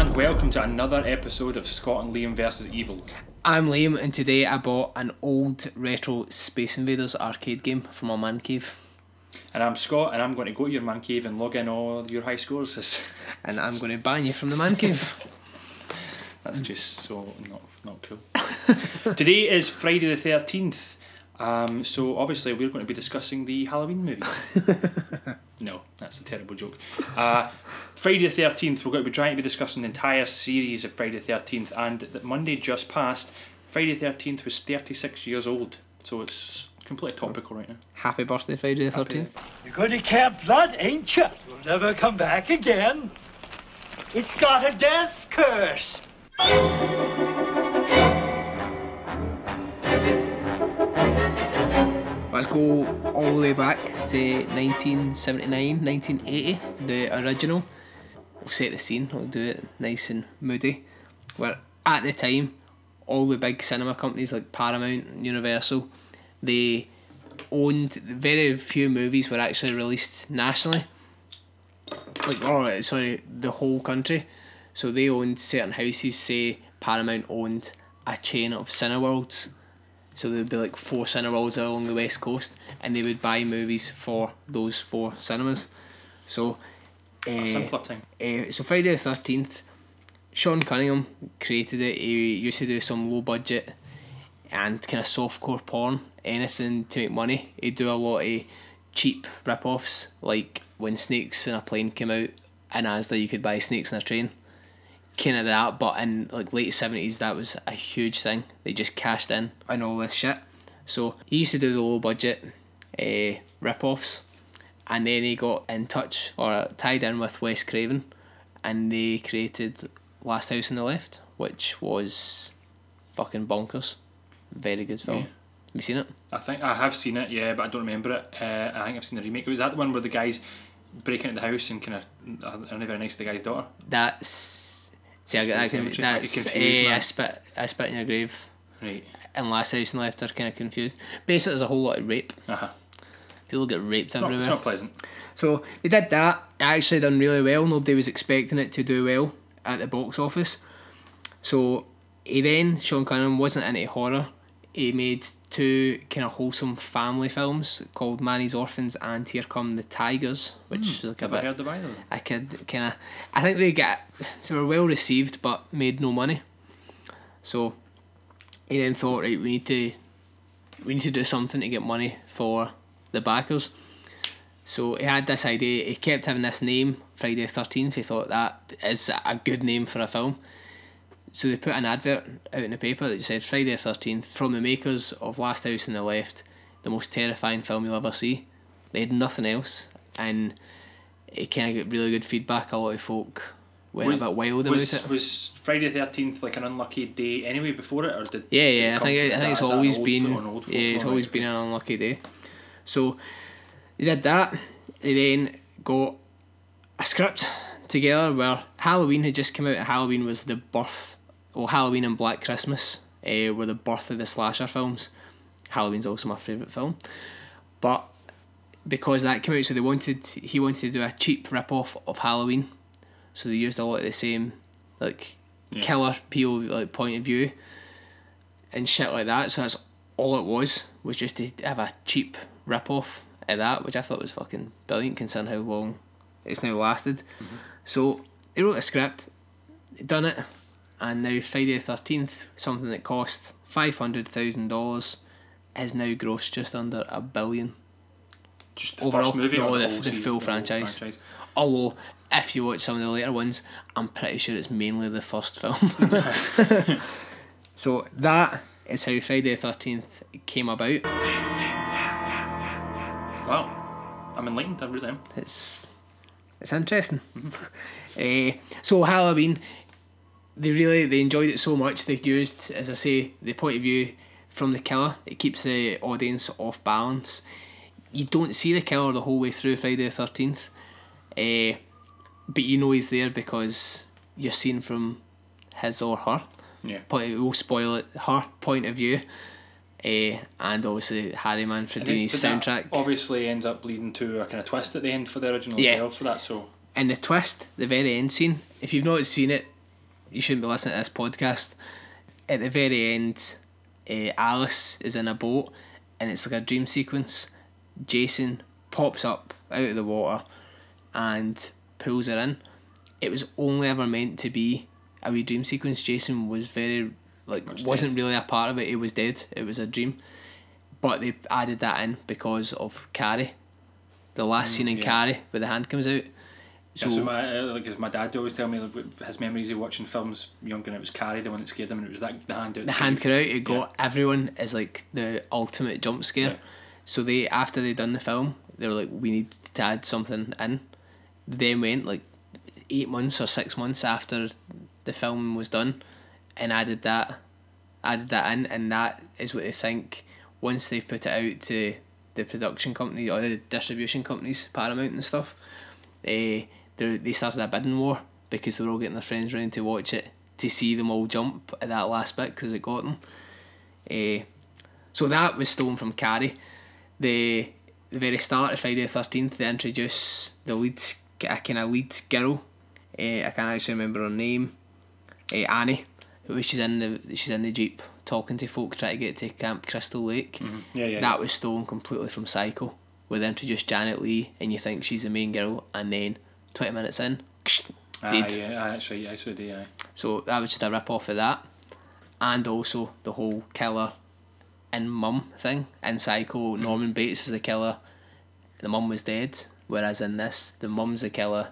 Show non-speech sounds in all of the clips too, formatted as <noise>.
and welcome to another episode of Scott and Liam versus Evil. I'm Liam, and today I bought an old retro Space Invaders arcade game from my man cave, And I'm Scott, and I'm going to go to your man cave and log in all your high scores. <laughs> and I'm going to ban you from the man cave. <laughs> That's just so not not cool. <laughs> Today is Friday the thirteenth. Um, so obviously we're going to be discussing the Halloween movies. No, that's a terrible joke. Uh, Friday the thirteenth, we're going to be trying to be discussing the entire series of Friday the thirteenth, and that Monday just passed. Friday the thirteenth was thirty six years old, so it's completely topical right now. Happy birthday, Friday the thirteenth. You're going to Camp Blood, ain't you? You'll never come back again. It's got a death curse. Go all the way back to 1979, 1980, the original. We'll set the scene. We'll do it nice and moody. Where at the time, all the big cinema companies like Paramount, and Universal, they owned very few movies were actually released nationally. Like, oh, sorry, the whole country. So they owned certain houses. Say Paramount owned a chain of Cineworlds. So there'd be like four Cineworlds along the west coast, and they would buy movies for those four cinemas. So, uh, uh, so Friday the Thirteenth, Sean Cunningham created it. He used to do some low budget and kind of softcore porn, anything to make money. He'd do a lot of cheap rip offs, like when Snakes in a Plane came out, in Asda you could buy Snakes in a Train. Kind of that, but in like late seventies, that was a huge thing. They just cashed in on all this shit. So he used to do the low budget uh, rip offs, and then he got in touch or tied in with Wes Craven, and they created Last House on the Left, which was fucking bonkers. Very good film. Yeah. Have you seen it? I think I have seen it, yeah, but I don't remember it. Uh, I think I've seen the remake. Was that the one where the guys break into the house and kind of are very nice to the guy's daughter? That's see, I. I get That's confused, eh. I spit. I spit in your grave. Right. And Last House the Left are kind of confused. Basically, there's a whole lot of rape. Uh huh. People get raped It's not, everywhere. it's not pleasant. So they did that. It actually done really well. Nobody was expecting it to do well at the box office. So he then Sean Cunningham wasn't into horror. He made two kind of wholesome family films called Manny's Orphans and Here Come the Tigers, which hmm. is like a bit. heard of either them? I could kind of. I think they get <laughs> they were well received, but made no money. So he then thought, right, we need to we need to do something to get money for the backers. So he had this idea. He kept having this name, Friday Thirteenth. He thought that is a good name for a film. So they put an advert out in the paper that said Friday the Thirteenth from the makers of Last House on the Left, the most terrifying film you'll ever see. They had nothing else, and it kind of got really good feedback. A lot of folk went a bit wild about was, it. Was Friday the Thirteenth like an unlucky day anyway before it, or did? Yeah, did it yeah. I think from- I think that- it's is that an always been an old yeah, it's always been an unlucky day. So they did that. They then got a script together where Halloween had just come out. Halloween was the birth, well, Halloween and Black Christmas uh, were the birth of the slasher films. Halloween's also my favourite film, but because that came out, so they wanted he wanted to do a cheap rip off of Halloween, so they used a lot of the same like Yeah. killer POV like point of view and shit like that. So that's all it was was just to have a cheap rip off of that, which I thought was fucking brilliant considering how long it's now lasted. So he wrote a script, done it, and now Friday the Thirteenth, something that cost five hundred thousand dollars, is now grossed just under a billion. Just the overall, first movie no, or the- the season, full whole franchise. Although, if you watch some of the later ones, I'm pretty sure it's mainly the first film. <laughs> <laughs> so that is how Friday the Thirteenth came about. Wow, I'm enlightened. I really am. It's it's interesting. <laughs> Eh, so Halloween, they really they enjoyed it so much they used, as I say, the point of view from the killer. It keeps the audience off balance. You don't see the killer the whole way through Friday the Thirteenth, uh, but you know he's there because you're seen from his or her Yeah. point. We'll spoil it. Her point of view. eh, and obviously Harry Manfredini's soundtrack. obviously ends up leading to a kind of twist at the end for the original Yeah. for that. So And the twist, the very end scene, if you've not seen it, you shouldn't be listening to this podcast. At the very end, uh, Alice is in a boat and it's like a dream sequence. Jason pops up out of the water and pulls her in. It was only ever meant to be a wee dream sequence. Jason was very like Was wasn't dead. really a part of it. He was dead. It was a dream, but they added that in because of Carrie. The last scene in yeah. Carrie where the hand comes out. So, so my uh, like as my dad always tell me like, his memories of watching films young and it was Carrie the one that scared him and it was that the hand out the hand cut out, it got Yeah. everyone as like the ultimate jump scare. Yeah. So they after they done the film, they were like, we need to add something in. Then went like eight months or six months after the film was done, and added that, added that in, and that is what they think once they put it out to the production company or the distribution companies, Paramount and stuff. Eh, they they started a bidding war because they were all getting their friends round to watch it to see them all jump at that last bit because it got them. Eh, so that was stolen from Carrie. The the very start of Friday the Thirteenth, they introduce the lead, a kind of lead girl. Eh, I can't actually remember her name. Eh, Annie, who she's in the she's in the jeep talking to folk trying to get to Camp Crystal Lake. Yeah, yeah. That was stolen completely from Psycho, where they introduced Janet Leigh and you think she's the main girl, and then twenty minutes in, Aye, dead. yeah, right. I saw the. So that was just a rip off of that. And also the whole killer and mum thing. In Psycho, mm-hmm. Norman Bates was the killer, the mum was dead. Whereas in this, the mum's the killer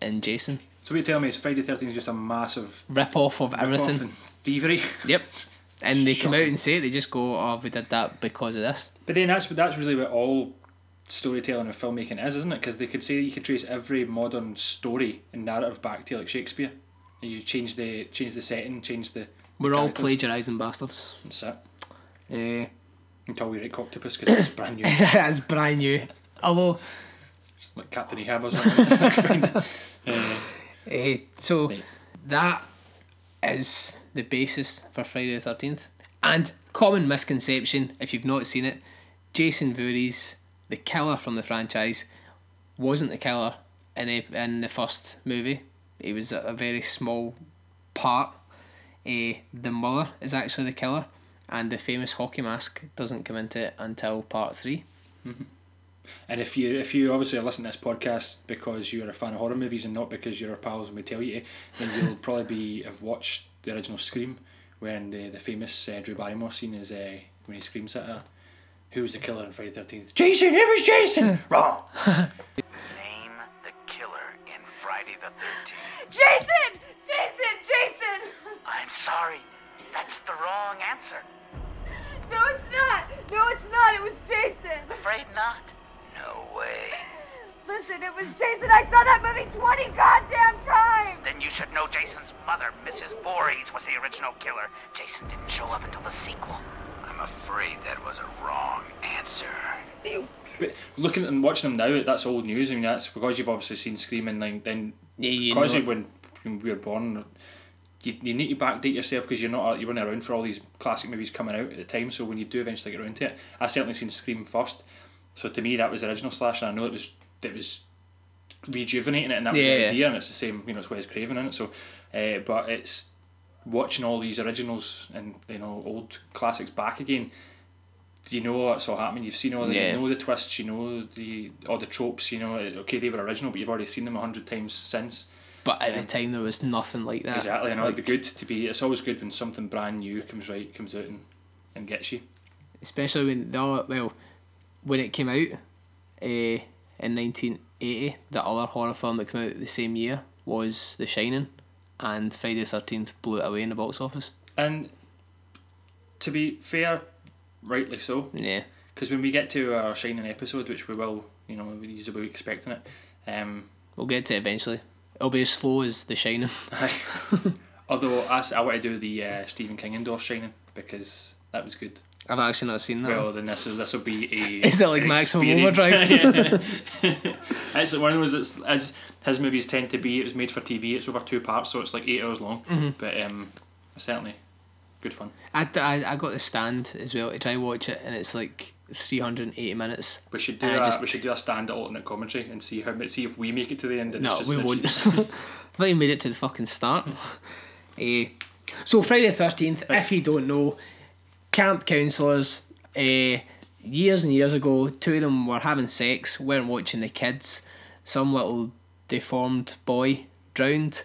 and Jason. So what you tell me is Friday the Thirteenth is just a massive Rip off of everything. and thievery. Yep. <laughs> And they come out and say it, they just go, Oh, we did that because of this. But then that's that's really what all storytelling and filmmaking is, isn't it? Because they could say you could trace every modern story and narrative back to like Shakespeare. And you change the change the setting, change the. We're all plagiarising bastards. That's it. Eh, Until we write Octopus because it's brand new. <laughs> it's brand new. Although, <laughs> It's like Captain Ahab or something. uh, eh, so Right. that is the basis for Friday the Thirteenth. And common misconception, if you've not seen it, Jason Voorhees, the killer from the franchise, wasn't the killer in a, in the first movie. He was a, a very small part. Eh, the mother is actually the killer, and the famous hockey mask doesn't come into it until part three. and if you if you obviously listen to this podcast because you're a fan of horror movies and not because you're our pals and we tell you then you'll <laughs> probably be have watched the original Scream when the the famous uh, Drew Barrymore scene is uh, when he screams at her. Who was the killer in Friday the Thirteenth? Jason. It was Jason. <laughs> Wrong. Name the killer in Friday the 13th. Jason! Jason! Jason! I'm sorry. That's the wrong answer. No, it's not! No, it's not! It was Jason! Afraid not. No way. Listen, it was Jason! I saw that movie 20 goddamn times! Then you should know Jason's mother, Mrs. Voorhees, was the original killer. Jason didn't show up until the sequel. I'm afraid that was a wrong answer. But looking at and watching them now, that's old news. I mean, that's because you've obviously seen Scream and like then Yeah, you because know- when, when we were born, you, you need to backdate yourself because you're not you weren't around for all these classic movies coming out at the time. So when you do eventually get around to it, I certainly seen Scream first. So to me, that was the original slash, and I know it was it was rejuvenating it, and that was Yeah, the yeah. idea, and it's the same. You know, it's Wes Craven in it. So, uh, but it's watching all these originals and you know old classics back again you know what's all happening. You've seen all the Yeah. you know the twists, you know the all the tropes. You know, okay, they were original, but you've already seen them a hundred times since. But at Yeah. the time, there was nothing like that. Exactly, and it'd be good to be. It's always good when something brand new comes right, comes out and, and gets you. especially when the other, well, when it came out, uh, in nineteen eighty, the other horror film that came out the same year was The Shining, and Friday the Thirteenth blew it away in the box office. And to be fair, rightly so, Yeah, because when we get to our shining episode, which we will, you know, we're usually be expecting it. Um, we'll get to it eventually. It'll be as slow as The Shining. <laughs> although I, I want to do the uh, Stephen King endorsed shining because that was good. I've actually not seen that. Well, then this is this will be a. <laughs> Is it like Maximum <laughs> <laughs> it's like one of those. It's as his movies tend to be. It was made for TV. It's over two parts, so it's like eight hours long. Mm-hmm. But um, certainly good fun. I, I, I got the stand as well to try and watch it, and it's like 380 minutes. We should do And I a just- we should do a stand alternate commentary and see how see if we make it to the end. And No, it's just we won't. I've not even made it to the fucking start. Eh, so Friday the thirteenth, if you don't know, camp counsellors. Uh, years and years ago, two of them were having sex, weren't watching the kids. Some little deformed boy drowned.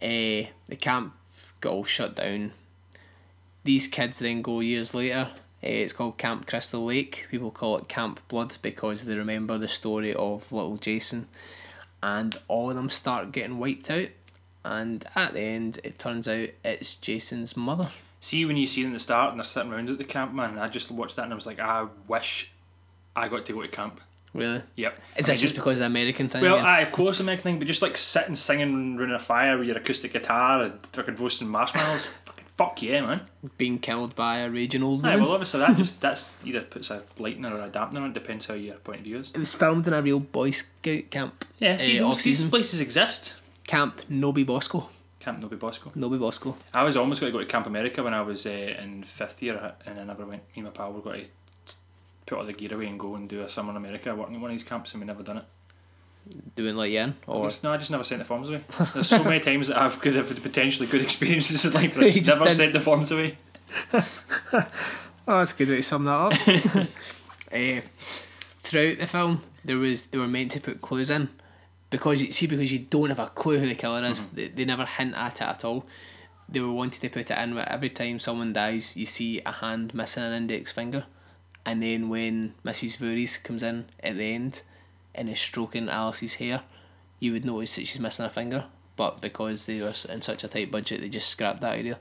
Uh, the camp got all shut down. These kids then go years later. Uh, it's called Camp Crystal Lake. People call it Camp Blood because they remember the story of little Jason and all of them start getting wiped out. And at the end, it turns out it's Jason's mother. See when you see it in the start and they're sitting around at the camp, man. I just watched that and I was like, I wish I got to go to camp. Really? Yep. Is I that just because of the American thing? Well, again? aye, of course, the American thing, but just like sitting singing around a fire with your acoustic guitar and fucking roasting marshmallows. <laughs> fucking fuck yeah, man. being killed by a raging old Aye, woman. well, obviously that <laughs> just that's either puts a lightener or a dampener on. it, Depends how your point of view is. it was filmed in a real Boy Scout camp. Yeah, see, uh, these places exist. Camp No-Be-Bo-Sco. Camp No-Be-Bo-Sco. Nobi Bosco. I was almost going to go to Camp America when I was uh, in fifth year, and I never went. Me and my pal were going to put all the gear away and go and do a summer in America, working at one of these camps, and we never done it. Doing like Yen Or Just- no, I just never sent the forms away. There's so many times that I've could have potentially good experiences in life, but <laughs> I You just never didn't. sent the forms away. Oh, that's a good way to sum that up. uh, <laughs> throughout the film, there was they were meant to put clues in because you see because you don't have a clue who the killer is. Mm-hmm. They, they never hint at it at all. They were wanting to put it in where every time someone dies, you see a hand missing an index finger, and then when Mrs. Voorhees comes in at the end and is stroking Alice's hair, you would notice that she's missing a finger. But because they were in such a tight budget, they just scrapped that idea.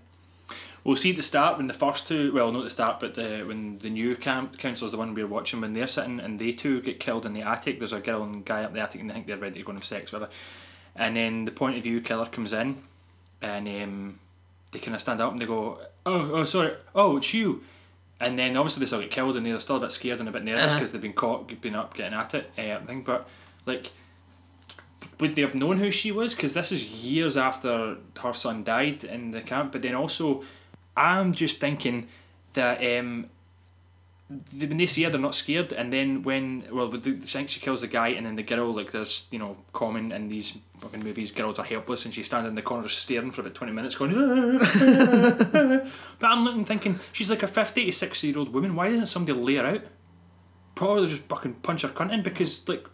We'll see at the start when the first two, well, not the start, but the when the new camp council's the one we're watching when they're sitting and they two get killed in the attic. There's a girl and guy up the attic and they think they're ready to go and have sex with her, and then the point of view killer comes in, and um, they kind of stand up and they go, "Oh, oh, sorry, oh, it's you," and then obviously they still get killed and they're still a bit scared and a bit nervous Uh-huh. because they've been caught, been up getting at it, uh, thing. But like would they have known who she was? Because this is years after her son died in the camp. But then also, I'm just thinking that um, when they see her, they're not scared. And then when well, the, think she kills the guy, and then the girl, like there's you know common in these fucking movies, girls are helpless, and she's standing in the corner staring for about twenty minutes, going. <laughs> but I'm looking thinking she's like a fifty to sixty year old woman. Why doesn't somebody lay her out? Probably just fucking punch her cunt in because like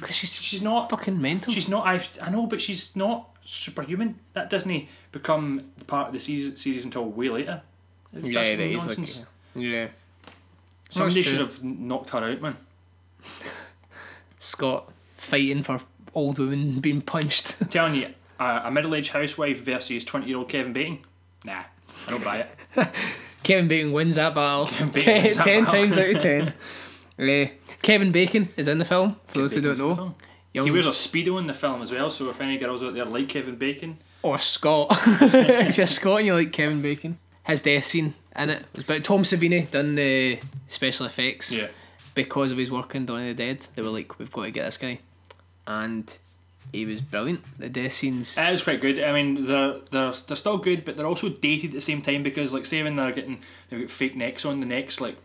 Because she's she's not fucking mental. She's not. I I know, but she's not superhuman. That doesn't become part of the season, series until way later. It's- yeah, that's that is nonsense. like yeah. Somebody should have knocked her out, man. <laughs> Scott fighting for old women <laughs> being punched. I'm <laughs> telling you, a, a middle-aged housewife versus twenty-year-old Kevin Bacon. Nah, I don't buy it. Kevin Bacon wins that battle. Bacon ten, wins that ten battle. times out of ten. Uh, Kevin Bacon is in the film. For those who don't Bacon's in the know. Young- He wears a speedo in the film as well. So if any girls out there like Kevin Bacon, or Scott. <laughs> if you're Scott and you like Kevin Bacon, his death scene in it was about Tom Savini done the special effects. yeah, because of his work in Dawn of the Dead, they were like, we've got to get this guy. And he was brilliant. The death scenes. it is quite good. I mean, they're they're they're still good, but they're also dated at the same time because like say when they're getting they've got fake necks on the necks like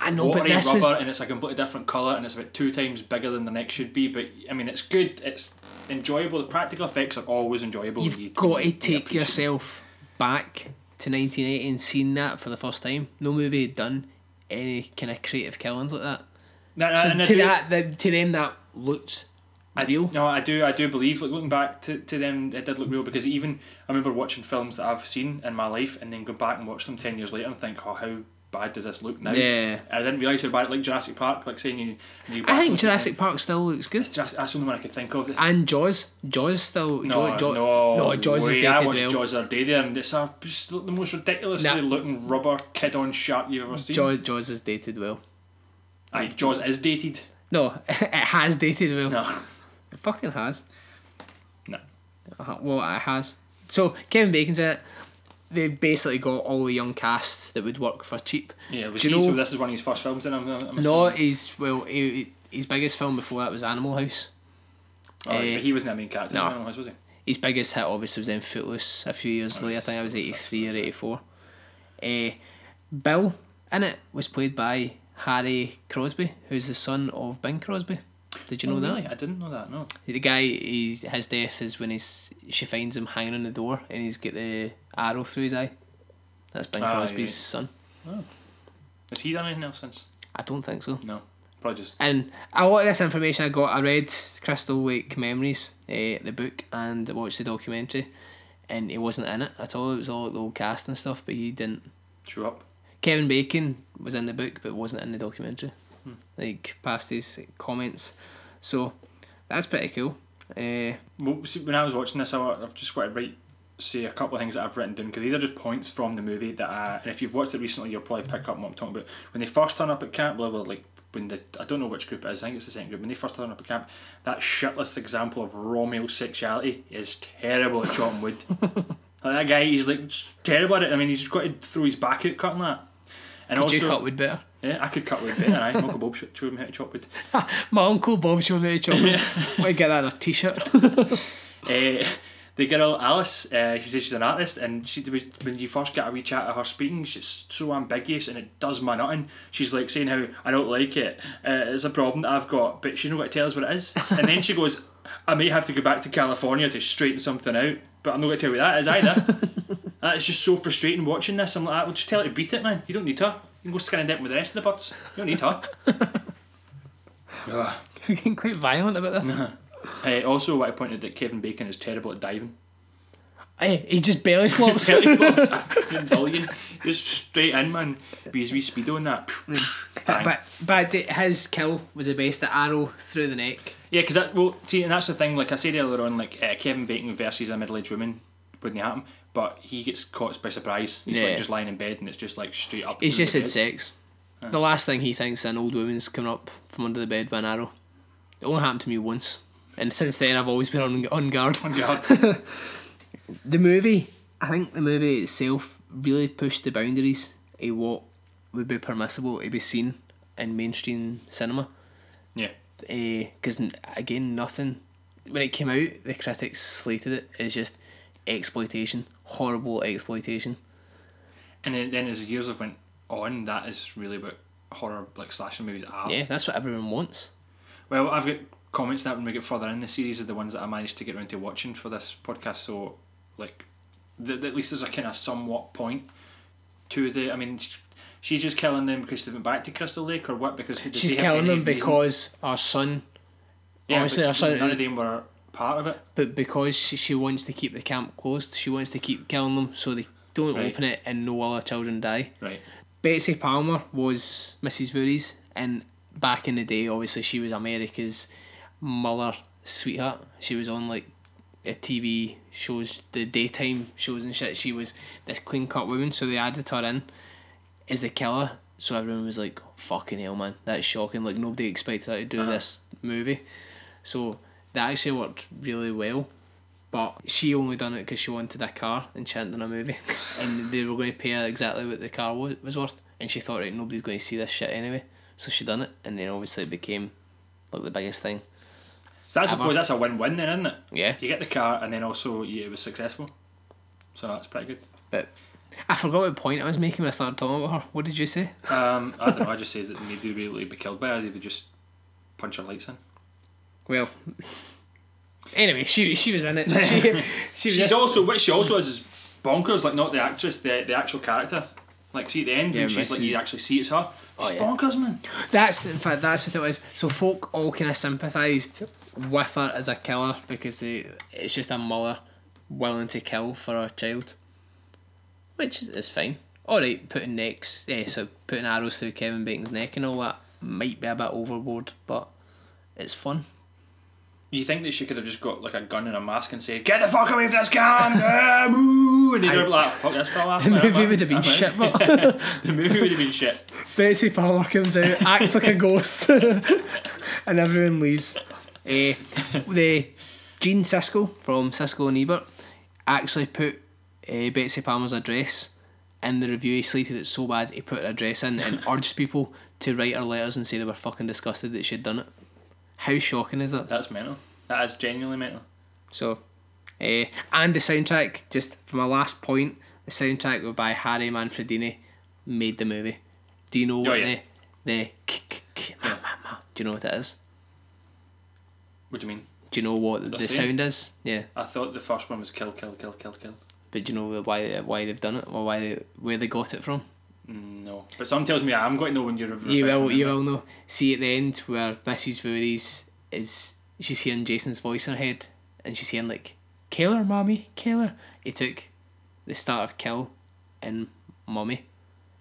I know, but watery this rubber was. and it's a completely different colour and it's about two times bigger than the neck should be. But I mean, it's good. It's enjoyable. The practical effects are always enjoyable. You've You- got to take yourself back to 1980 and seen that for the first time. No movie had done any kind of creative killings like that. Now, So to do- that, the, to them, that looks I, real. No, I do. I do believe. Like looking back to, to them, it did look real because even I remember watching films that I've seen in my life and then go back and watch them ten years later and think, oh, how bad does this look now? Yeah. I didn't realise how bad. Like Jurassic Park, like saying you. you I think Jurassic Park still looks good. Just, that's the only one I could think of. And Jaws. Jaws still. No, Jaws, Jaws, no, no, Jaws is way. dated I watched well. Jaws the other day there, and it's a, the most ridiculously Nah. looking rubber kid-on shark you've ever seen. Jaws, Jaws is dated well. Aye, Jaws is dated. No, <laughs> it has dated well. No, It fucking has. no. Uh, well, it has. So Kevin Bacon's in it. They basically got all the young cast that would work for cheap. Yeah, Do you see. So this is one of his first films, and I'm, I'm No, he's well. He, his biggest film before that was Animal House. Oh, eh, but he wasn't a main character. no. in Animal House, was he? His biggest hit obviously was then Footloose a few years later. I think I was eighty three or eighty four. Uh, Bill in it was played by Harry Crosby, who's the son of Bing Crosby. Did you know Oh, that? really? I didn't know that. No. The guy, he's, his death is when he's she finds him hanging on the door and he's got the arrow through his eye. That's Bing Ah, Crosby's right. son. Has he done anything else since? I don't think so. No. Probably just. And a lot of this information I got, I read Crystal Lake Memories, uh, the book, and I watched the documentary, and he wasn't in it at all. It was all the old cast and stuff, but he didn't. Show up. Kevin Bacon was in the book, but wasn't in the documentary. Like past his comments, so that's pretty cool. Uh, Well, see, when I was watching this, I, I've just got to write, say a couple of things that I've written down because these are just points from the movie that I, and if you've watched it recently, you'll probably pick up what I'm talking about. When they first turn up at camp, blah, blah, like when the I don't know which group it is, I think it's the second group. When they first turn up at camp, that shitless example of raw male sexuality is terrible at chopping wood. <laughs> like that guy, he's like terrible at it. I mean, he's got to throw his back out cutting that. And could also, you cut wood better? yeah, I could cut wood better. I Uncle Bob showed me how to chop wood. <laughs> My uncle Bob showed me how to chop wood. <laughs> Want to get that on a t-shirt? Uh, the girl Alice, uh, she says she's an artist, and she when you first get a wee chat of her speaking, she's so ambiguous and it does my nothing. She's like saying how I don't like it. Uh, it's a problem that I've got, but she's not going to tell us what it is. And then she goes, "I may have to go back to California to straighten something out, but I'm not going to tell you what that is either." <laughs> That is just so frustrating watching this. I'm like, well, just tell her to beat it, man. You don't need her. You can go skin and dip with the rest of the birds. You don't need her. <laughs> Ugh. You're getting quite violent about this. Uh, also, what I pointed that Kevin Bacon is terrible at diving. He just belly <laughs> flops. Belly <laughs> flops, a billion, just straight in, man. With his wee speedo and that. Bang. but but his kill was the best. The arrow through the neck. Yeah, because that well, see, and that's the thing. Like I said earlier on, like uh, Kevin Bacon versus a middle-aged woman wouldn't happen, but he gets caught by surprise. He's Yeah. like just lying in bed, and it's just like straight up. He's just had bed. sex. The last thing he thinks an old woman's coming up from under the bed with an arrow. It only happened to me once, and since then I've always been on on guard. Oh God. <laughs> The movie, I think the movie itself really pushed the boundaries of what would be permissible to be seen in mainstream cinema. yeah. Eh, because again, nothing when it came out, the critics slated it as just exploitation, horrible exploitation. And then, then as the years have went on, that is really what horror like slasher movies are. Yeah, that's what everyone wants. Well, I've got comments that when we get further in the series are the ones that I managed to get around to watching for this podcast. So, like, th- at least there's a kind of somewhat point to the. I mean, she's just killing them because they went back to Crystal Lake, or what? Because She's killing them reason- because our son, yeah, obviously our son- none of them were part of it. but because she, she wants to keep the camp closed, she wants to keep killing them so they don't Right. open it and no other children die. Right. Betsy Palmer was Mrs. Voorhees, and back in the day, obviously, she was America's Muller sweetheart. She was on like uh, a TV shows, the daytime shows and shit. She was this clean cut woman, so they added her in as the killer. So everyone was like, "Fucking hell, man, that's shocking!" Like nobody expected her to do uh-huh. this movie. So that actually worked really well. But she only done it because she wanted a car and she hadn't done a movie. <laughs> and they were going to pay her exactly what the car was, was worth. And she thought, right, nobody's going to see this shit anyway. So she done it. And then obviously it became like the biggest thing. So I Ever. suppose that's a win-win then, isn't it? Yeah. You get the car, and then also you, it was successful. So that's pretty good. But I forgot what point I was making when I started talking about her. What did you say? Um, I don't know. I just says that they do really be killed by her, they would just punch her lights in. Well, anyway, she she was in it. <laughs> She, she was She's just- also what she also is is bonkers. Like not the actress, the the actual character. Like see at the end Yeah, when she's like you actually see it's her. Oh, yeah. bonkers, man. That's in fact that's what it was. So folk all kind of sympathised with her as a killer because it, it's just a mother willing to kill for a child, which is, fine. All right, putting necks, yeah, so putting arrows through Kevin Bacon's neck and all that might be a bit overboard, but it's fun. You think that she could have just got like a gun and a mask and said, "Get the fuck away from this gun!" <laughs> ah, and they'd like, "Fuck this fella." <laughs> The movie would have been shit, but <laughs> the movie would have been shit. Betsy Palmer comes out, acts like a ghost, and everyone leaves. Eh, the Gene Siskel from Siskel and Ebert actually put uh, Betsy Palmer's address in the review. He slated it so bad he put her address in and <laughs> urged people to write her letters and say they were fucking disgusted that she'd done it. How shocking is that? That's mental. That is genuinely mental. So, uh, and the soundtrack, just for my last point, the soundtrack by Harry Manfredini made the movie. Do you know what Oh, yeah. the the k- k- k- ma- ma- ma- do you know what it is? What do you mean? Do you know what the, The sound is? Yeah, I thought the first one was kill, kill, kill, kill, kill. but do you know why uh, why they've done it or why they, where they got it from? Mm, no, but something tells me I'm going to know when you're. You will you will know. See at the end where Mrs. Voorhees is she's hearing Jason's voice in her head and she's hearing like kill her, mommy, kill her. He took the start of kill and "mommy,"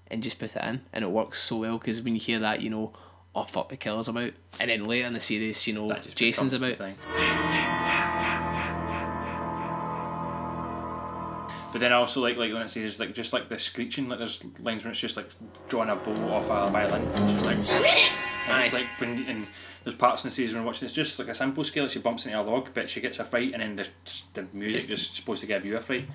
and just put it in and it works so well because when you hear that you know oh fuck the killer's about and then later in the series you know Jason's about. But then I also like like when it says like just like the screeching like there's lines where it's just like drawing a bow off a violin. It's just like and it's like when and there's parts in the series when watching it's just like a simple scale. She bumps into a log, but she gets a fight and then the the music just supposed to give you a fright.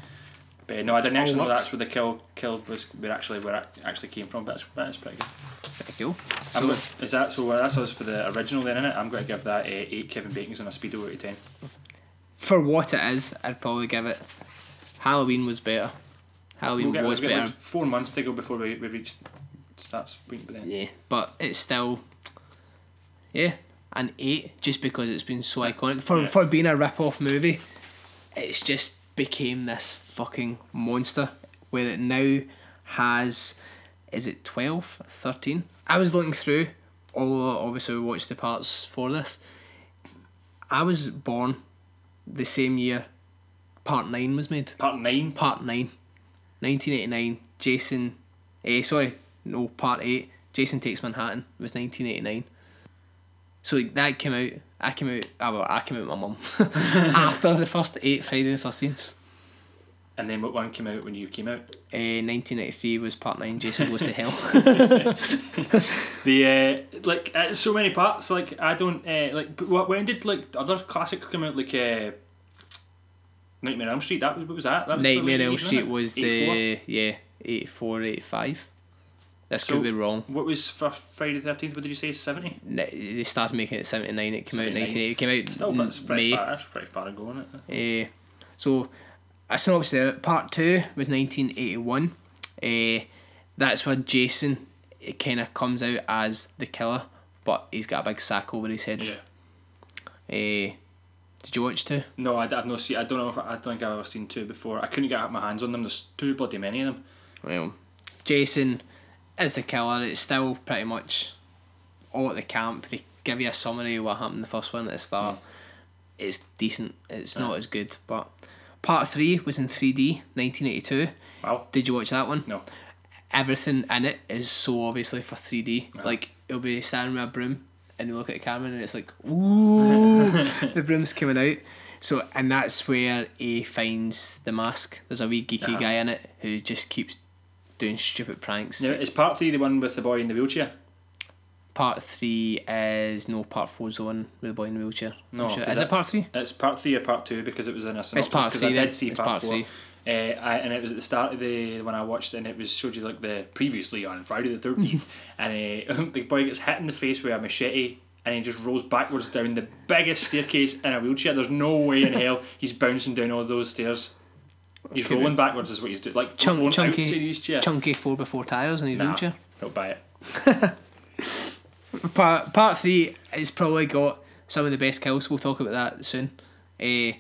But no, I didn't actually know that's where the kill kill was where actually where it actually came from. But that's, that's pretty good. Pretty cool so go- is that so? That's us for the original then, isn't it? I'm going to give that uh, eight Kevin Bacon's and a speedo out of ten. for what it is I'd probably give it Halloween was better Halloween We'll get, was we'll better like four months to go before we, we reach starts week, but then Yeah, but it's still, yeah, an eight just because it's been so iconic for Yeah. for being a rip off movie. It's just became this fucking monster where it now has, is it 12, 13? I was looking through all. Obviously, we watched the parts for this. I was born the same year. Part nine was made. part nine. Part 9, 1989. Jason, eh, sorry, no, Part 8. Jason Takes Manhattan was 1989. So that came out, I came out, ah, well, I came out with my mum <laughs> after the first 8 Friday the 13th. And then what one came out when you came out? Eh, 1993 was Part 9, Jason Goes to Hell. <laughs> <laughs> The uh, like uh, so many parts. Like I don't uh, like. But when did like other classics come out? Like uh, Nightmare on Elm Street. That was what was that? That was Nightmare on Elm Street was 84? the, yeah, 84, 85. This So- could be wrong. What was for Friday the Thirteenth? What did you say? Seventy. They started making it 79, it came out 79. in 1980. It came out Still, that's pretty May. far. That's pretty far ago, isn't it? Uh, so, I synopsis there. Part two was 1981. Uh, that's where Jason it kind of comes out as the killer, but he's got a big sack over his head. Yeah. Uh, did you watch two? No, I, I've no see. I don't know if I, I don't think I've ever seen two before. I couldn't get my hands on them. There's too bloody many of them. Well, Jason is the killer. It's still pretty much all at the camp. They give you a summary of what happened in the first one at the start. It's decent. It's not as good, but part three was in 3D, 1982. Wow. Did you watch that one? No. everything in it is so obviously for 3D. Like it'll be standing with a broom and you look at the camera and it's like, ooh, <laughs> the broom's coming out. So and that's where he finds the mask. There's a wee geeky Uh-huh. guy in it who just keeps doing stupid pranks. Now, is part three the one with the boy in the wheelchair? Part three is no. Part four's the one with the boy in the wheelchair. No, sure. is that- it part three? It's part three or part two because it was in a synopsis. part three I did see It's part, part four. three. Uh, I, and it was at the start of the when I watched it, and it was showed you like the previously on Friday the thirteenth, <laughs> and uh, <laughs> the boy gets hit in the face with a machete, and he just rolls backwards down the biggest staircase in a wheelchair. There's no way in hell he's bouncing down all those stairs. He's Okay, rolling backwards is what he's doing, like Chunk, chunky, chunky four before tires in his Nah, wheelchair. Don't buy it. <laughs> Part part three has probably got some of the best kills. We'll talk about that soon. Uh,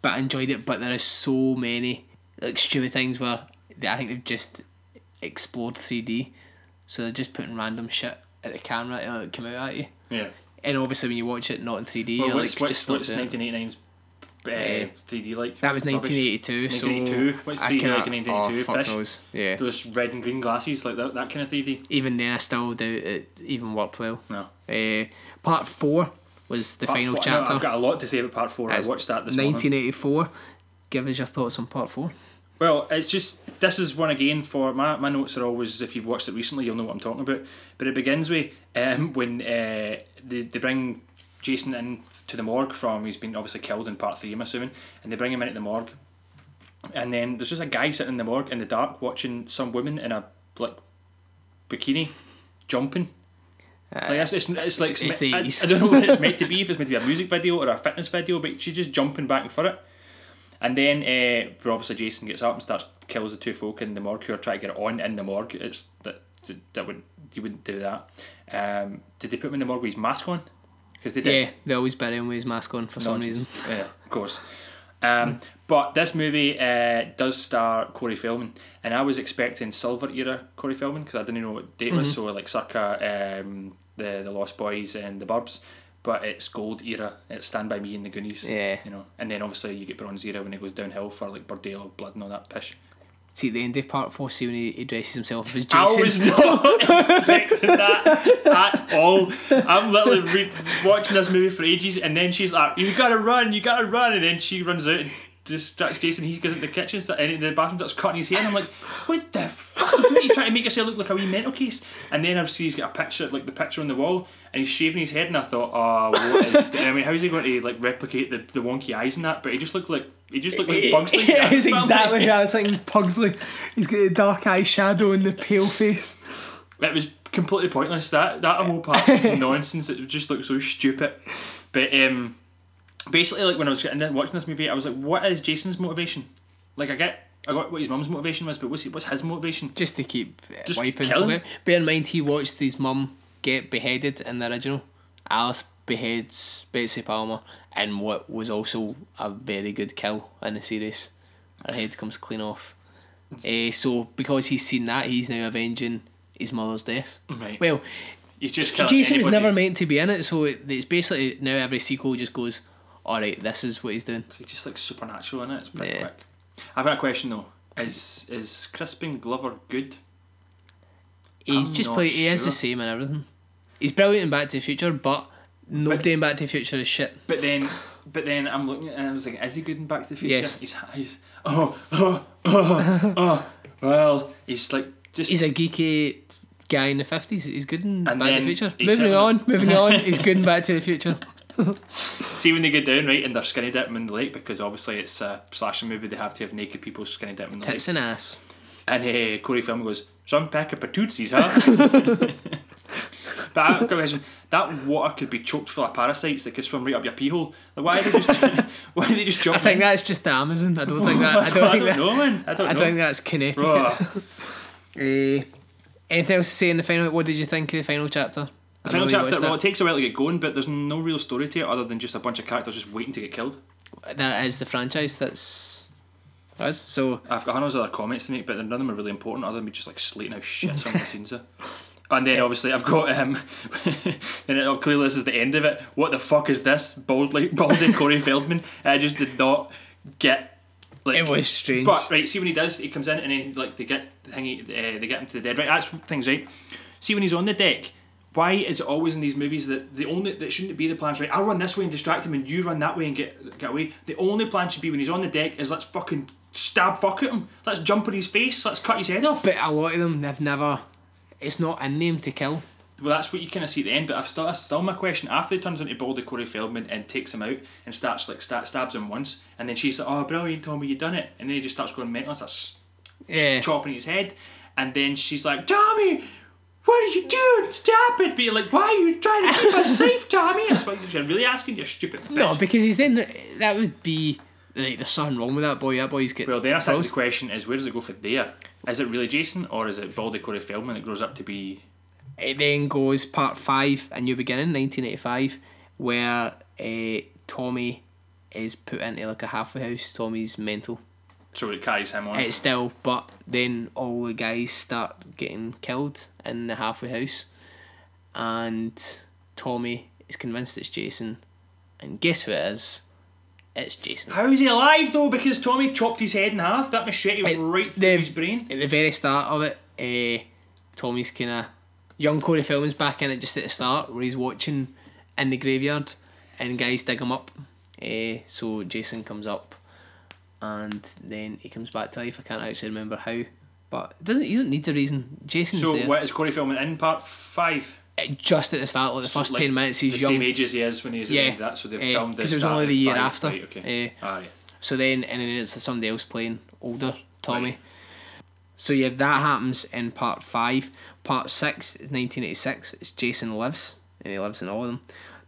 but I enjoyed it. But there is so many like stupid things where they, I think they've just explored three D, so they're just putting random shit at the camera and it'll come out at you. Yeah. And obviously, when you watch it not in three D, Well, you're what's like what's, just what's 1989's uh, Eh, 3D like? That was Rubbish? 1982. So 1982? What's 3D like in 1982? Oh, fuck knows. Yeah. Those red and green glasses, like that, that kind of 3D. Even then, I still doubt it even worked well. No. Uh, part four was the Part final four- no, chapter. I've got a lot to say about part four. I watched that this morning. 1984. Give us your thoughts on part four. Well, it's just this is one again for my, my notes are always if you've watched it recently you'll know what I'm talking about. But it begins with um, when uh, they they bring Jason in to the morgue from he's been obviously killed in part three I'm assuming, and they bring him into the morgue, and then there's just a guy sitting in the morgue in the dark watching some woman in a like bikini jumping. Like it's, it's, it's like it's I, I don't know what it's meant to be <laughs> if it's meant to be a music video or a fitness video, but she's just jumping back for it. And then, uh, obviously, Jason gets up and starts kills the two folk in the morgue who are trying to get it on in the morgue. It's that that would you wouldn't do that. Um, did they put him in the morgue with his mask on? Because they did. Yeah, they always bury him with his mask on for some reason. Yeah, of course. Um, but this movie uh, does star Corey Feldman, and I was expecting Silver Era Corey Feldman because I didn't know what date was, Mm-hmm. so like circa um, the the Lost Boys and the Burbs. But it's Gold Era. It's Stand by Me and the Goonies. Yeah. you know, and then obviously you get Bronze Era when it goes downhill for like Bordello, Blood, and all that pish. See at the end of part four, see when he, addresses himself as Jason. I was not <laughs> expecting that at all. I'm literally re- watching this movie for ages, and then she's like, "You gotta run, you gotta run," and then she runs out and distracts Jason. He goes into the kitchen, and in the bathroom starts cutting his hair. And I'm like, "What the fuck? You trying to make yourself look like a wee mental case?" And then I see he's got a picture, like the picture on the wall, and he's shaving his head, and I thought, "Oh, what is, I mean, how's he going to like replicate the, the wonky eyes and that?" But he just looked like he just looked like <laughs> Pugsley. yeah, it's But I'm like- exactly. I was thinking Pugsley. He's got the dark eye shadow and the pale face. It was completely pointless. That that whole part was <laughs> nonsense. It just looked so stupid. But um, basically, like when I was getting there, watching this movie, I was like, "What is Jason's motivation?" Like, I get, I got what his mum's motivation was, but what's what's his motivation? Just to keep uh, Just wiping kill him. folk out. Bear in mind, he watched his mum get beheaded in the original. Alice beheads Betsy Palmer and what was also a very good kill in the series. Her head comes clean off. Uh, so, because he's seen that, he's now avenging his mother's death. Right. Well, He's just Jason was never meant to be in it, so it's basically now every sequel just goes, alright, this is what he's doing. He's just looks supernatural in it. It's pretty Yeah. quick. I've got a question though. Is is Crispin Glover good? He's I'm just play. He is the same and everything. He's brilliant in Back to the Future, but nobody in Back to the Future is shit. But then, but then I'm looking at and I was like, is he good in Back to the Future? Yes. He's, he's oh oh oh oh. Well, he's like just He's a geeky guy in the fifties. He's good in And Back to the Future. Moving on, moving on. He's good in Back to the Future. <laughs> See when they get down right and they're skinny dipping in the lake because obviously it's a slashing movie. They have to have naked people skinny dipping in the Tits lake. and ass. And uh, Corey Feldman goes, "Some pack of patootsies, huh?" <laughs> but I've got a question. That water could be choked full of parasites that could swim right up your pee hole. Like, why are they just <laughs> why are they just I jumping? think that's just the Amazon. I don't think that. I <laughs> don't, I think don't that, know, man. I don't I know. think that's Connecticut. Eh, anything else to say in the final? What did you think of the final chapter? The I final chapter, well, it. takes a while to get going, but there's no real story to it other than just a bunch of characters just waiting to get killed. that is the franchise. That's that's so. I've got hundreds of other comments to make, but none of them are really important other than me just like slating how shit some of the scenes are. <laughs> And then obviously I've got um, <laughs> then it, clearly this is the end of it. What the fuck is this? Baldly, baldy <laughs> Corey Feldman. I just did not get. Like, It was strange. But right, see when he does, he comes in and then like they get the thingy, uh, they get him to the dead. Right, that's things right. See when he's on the deck. Why is it always in these movies that the only that shouldn't be the plans? Right, I'll run this way and distract him, and you run that way and get get away. The only plan should be when he's on the deck is let's fucking stab fuck at him. Let's jump on his face. Let's cut his head off. But a lot of them, they've never. It's not in them to kill. Well, that's what you kind of see at the end. But I've still, that's still my question. After he turns into Baldy Corey Feldman and takes him out and starts like stab, stabs him once, and then she's like, "Oh, brilliant, Tommy, you done it!" And then he just starts going mental, and starts Yeah. chopping his head, and then she's like, "Tommy, what are you doing? Stop it!" But like, "Why are you trying to keep us <laughs> safe, Tommy?" That's what you're really asking, you stupid bitch. No, because he's then that would be like there's something wrong with that boy. That boy's getting well, then I the question: Is where does it go for there? Is it really Jason, or is it Baldy Corey Feldman that grows up to be? It then goes part five, a new beginning, 1985, where uh, Tommy is put into like a halfway house. Tommy's mental. So it carries him on. It's still, but then all the guys start getting killed in the halfway house, and Tommy is convinced it's Jason, and guess who it is? It's Jason. How is he alive though? Because Tommy chopped his head in half. That machete went right through the- his brain. At the very start of it, uh, Tommy's kind of young Corey Feldman's back in it just at the start, where he's watching in the graveyard, and guys dig him up. Uh, so Jason comes up, and then he comes back to life. I can't actually remember how, but doesn't. You don't need the reason. Jason's So there. what is Corey Feldman in part five? Uh, just at the start, like the So, first like, ten minutes, he's the young. same age as he is when he's Yeah, that. So they've eh, filmed this. 'cause it was only the year five, after, Right, okay. eh. Aye. So then, and then it's the somebody else playing older Tommy. Right. So yeah, that happens in part five. Part six is 1986. It's Jason Lives, and he lives in all of them.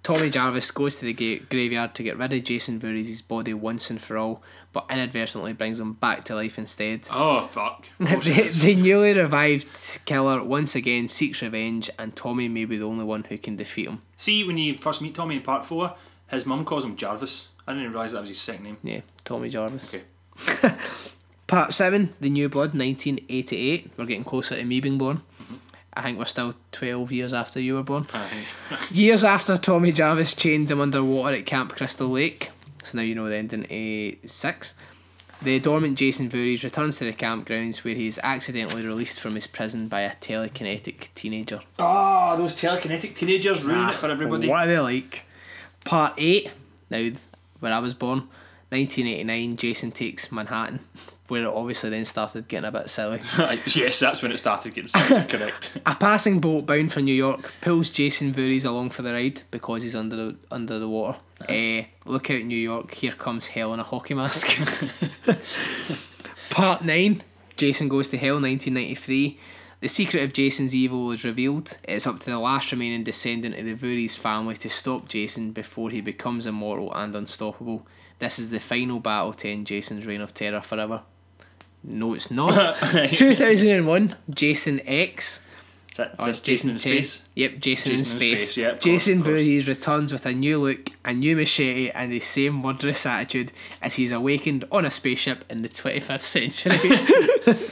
Tommy Jarvis goes to the ga- graveyard to get rid of Jason Voorhees' body once and for all, but inadvertently brings him back to life instead. <laughs> Oh fuck. The, newly revived killer once again seeks revenge, and Tommy may be the only one who can defeat him. See, when you first meet Tommy in part four, his mum calls him Jarvis. I didn't realise that was his second name. Yeah, Tommy Jarvis. Okay. <laughs> Part 7, The New Blood, 1988. We're getting closer to me being born. Mm-hmm. I think we're still 12 years after you were born. <laughs> Years after Tommy Jarvis chained him underwater at Camp Crystal Lake, so now you know the ending a six. The dormant Jason Voorhees returns to the campgrounds where he is accidentally released from his prison by a telekinetic teenager. oh, those telekinetic teenagers ruin ah, it for everybody. What are they like? Part 8, now where I was born, 1989, Jason takes Manhattan, <laughs> where it obviously then started getting a bit silly. <laughs> yes, that's when it started getting sick, <laughs> correct. A passing boat bound for New York pulls Jason Voorhees along for the ride because he's under the under the water. Eh, look out, New York! Here comes hell in a hockey mask. Part nine. Jason goes to hell. Nineteen ninety three. The secret of Jason's evil is revealed. It's up to the last remaining descendant of the Voorhees family to stop Jason before he becomes immortal and unstoppable. This is the final battle to end Jason's reign of terror forever. No, it's not. <laughs> 2001, Jason X. Is that, is Oh, this Jason in 10. space? Yep, Jason, in Jason in space. space, yeah, Jason. Voorhees returns with a new look, a new machete, and the same murderous attitude as he's awakened on a spaceship in the 25th century. <laughs>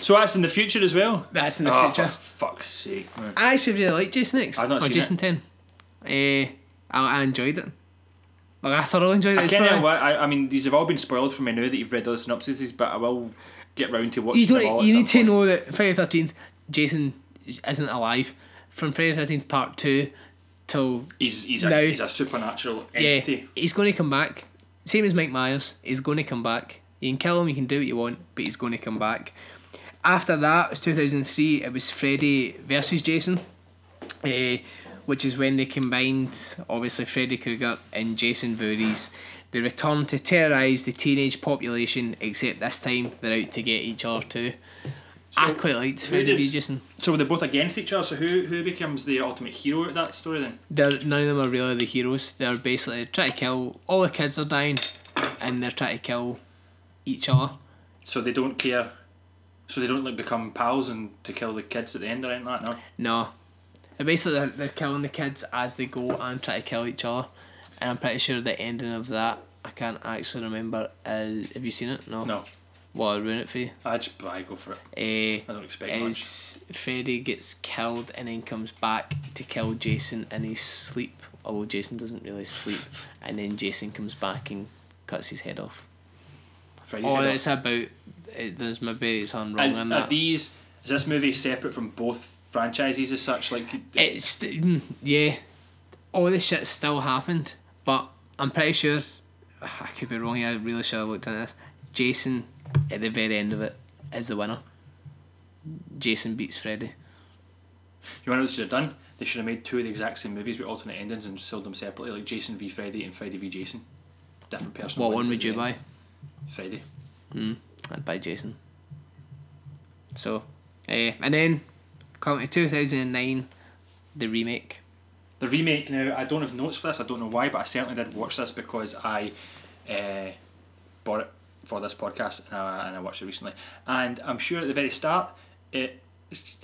So that's in the future as well? That's in the oh, future. for fuck's sake. man. I actually really like Jason X. I've not or seen Jason it. 10. Eh, I, I enjoyed it. Like, I thoroughly enjoyed it. I can't know what, I, I mean, these have all been spoiled for me now that you've read all the synopsises, but I will get round to watching you them all don't. You need to point. know that Friday the 13th, Jason isn't alive. From Friday the 13th Part 2 till He's, he's, No. a, he's a supernatural entity. Yeah, he's going to come back. Same as Mike Myers. He's going to come back. You can kill him, you can do what you want, but he's going to come back. After that, it was 2003, it was Freddy versus Jason, eh, which is when they combined, obviously, Freddy Krueger and Jason Voorhees. They return to terrorise the teenage population, except this time they're out to get each other too. I quite liked Freddy does- Jason. So they're both against each other, so who, who becomes the ultimate hero of that story then? they're none of them are really the heroes. They're basically trying to kill all the kids are dying, and they're trying to kill each other. So they don't care. So they don't like become pals and to kill the kids at the end or anything like that, no? No, they're basically they're, they're killing the kids as they go and try to kill each other. And I'm pretty sure the ending of that I can't actually remember. Is have you seen it? No. No. Well, I'll ruin it for you. I just I go for it. Eh, I don't expect much. Freddy gets killed and then comes back to kill Jason in his sleep, although Jason doesn't really sleep, <laughs> and then Jason comes back and cuts his head off. Friday's Or head Oh, it's off. about it, there's maybe something wrong Is, in are that. these is this movie separate from both franchises as such? Like It's mm, yeah, all this shit still happened, but I'm pretty sure <sighs> I could be wrong. here, I really should have looked into this. Jason at the very end of it is the winner. Jason beats Freddy. You know what they should have done? They should have made two of the exact same movies with alternate endings and sold them separately, like Jason v Freddy and Freddy v Jason. Different person. What one would you end. buy? Freddy. I'd buy Jason. So, eh, and then coming to 2009, the remake. The remake now, I don't have notes for this. I don't know why, but I certainly did watch this because I uh, bought it for this podcast and I, and I watched it recently. And I'm sure at the very start, it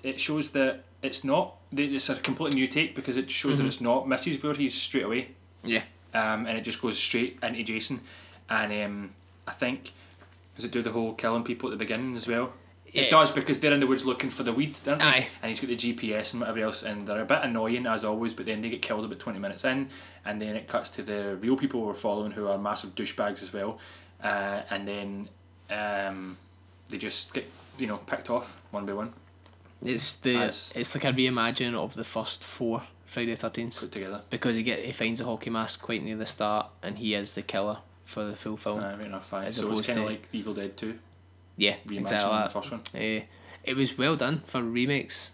it shows that it's not. that It's a completely new take because it shows that it's not Mrs. Voorhees straight away. Yeah. um, and it just goes straight into Jason. And um, I think does it do the whole killing people at the beginning as well? It does because they're in the woods looking for the weed, aren't they? Aye. And he's got the GPS and whatever else, and they're a bit annoying as always. But then they get killed about twenty minutes in, and then it cuts to the real people we're following who are massive douchebags as well, uh, and then um, they just get you know picked off one by one, It's the As- it's like a reimagining of the first four Friday Thirteenth put together. because he get he finds a hockey mask quite near the start and he is the killer for the full film. Uh, right enough. As So it's kind of like Evil Dead Two, yeah, reimagining exactly the that. first one. Eh, it was well done for remakes.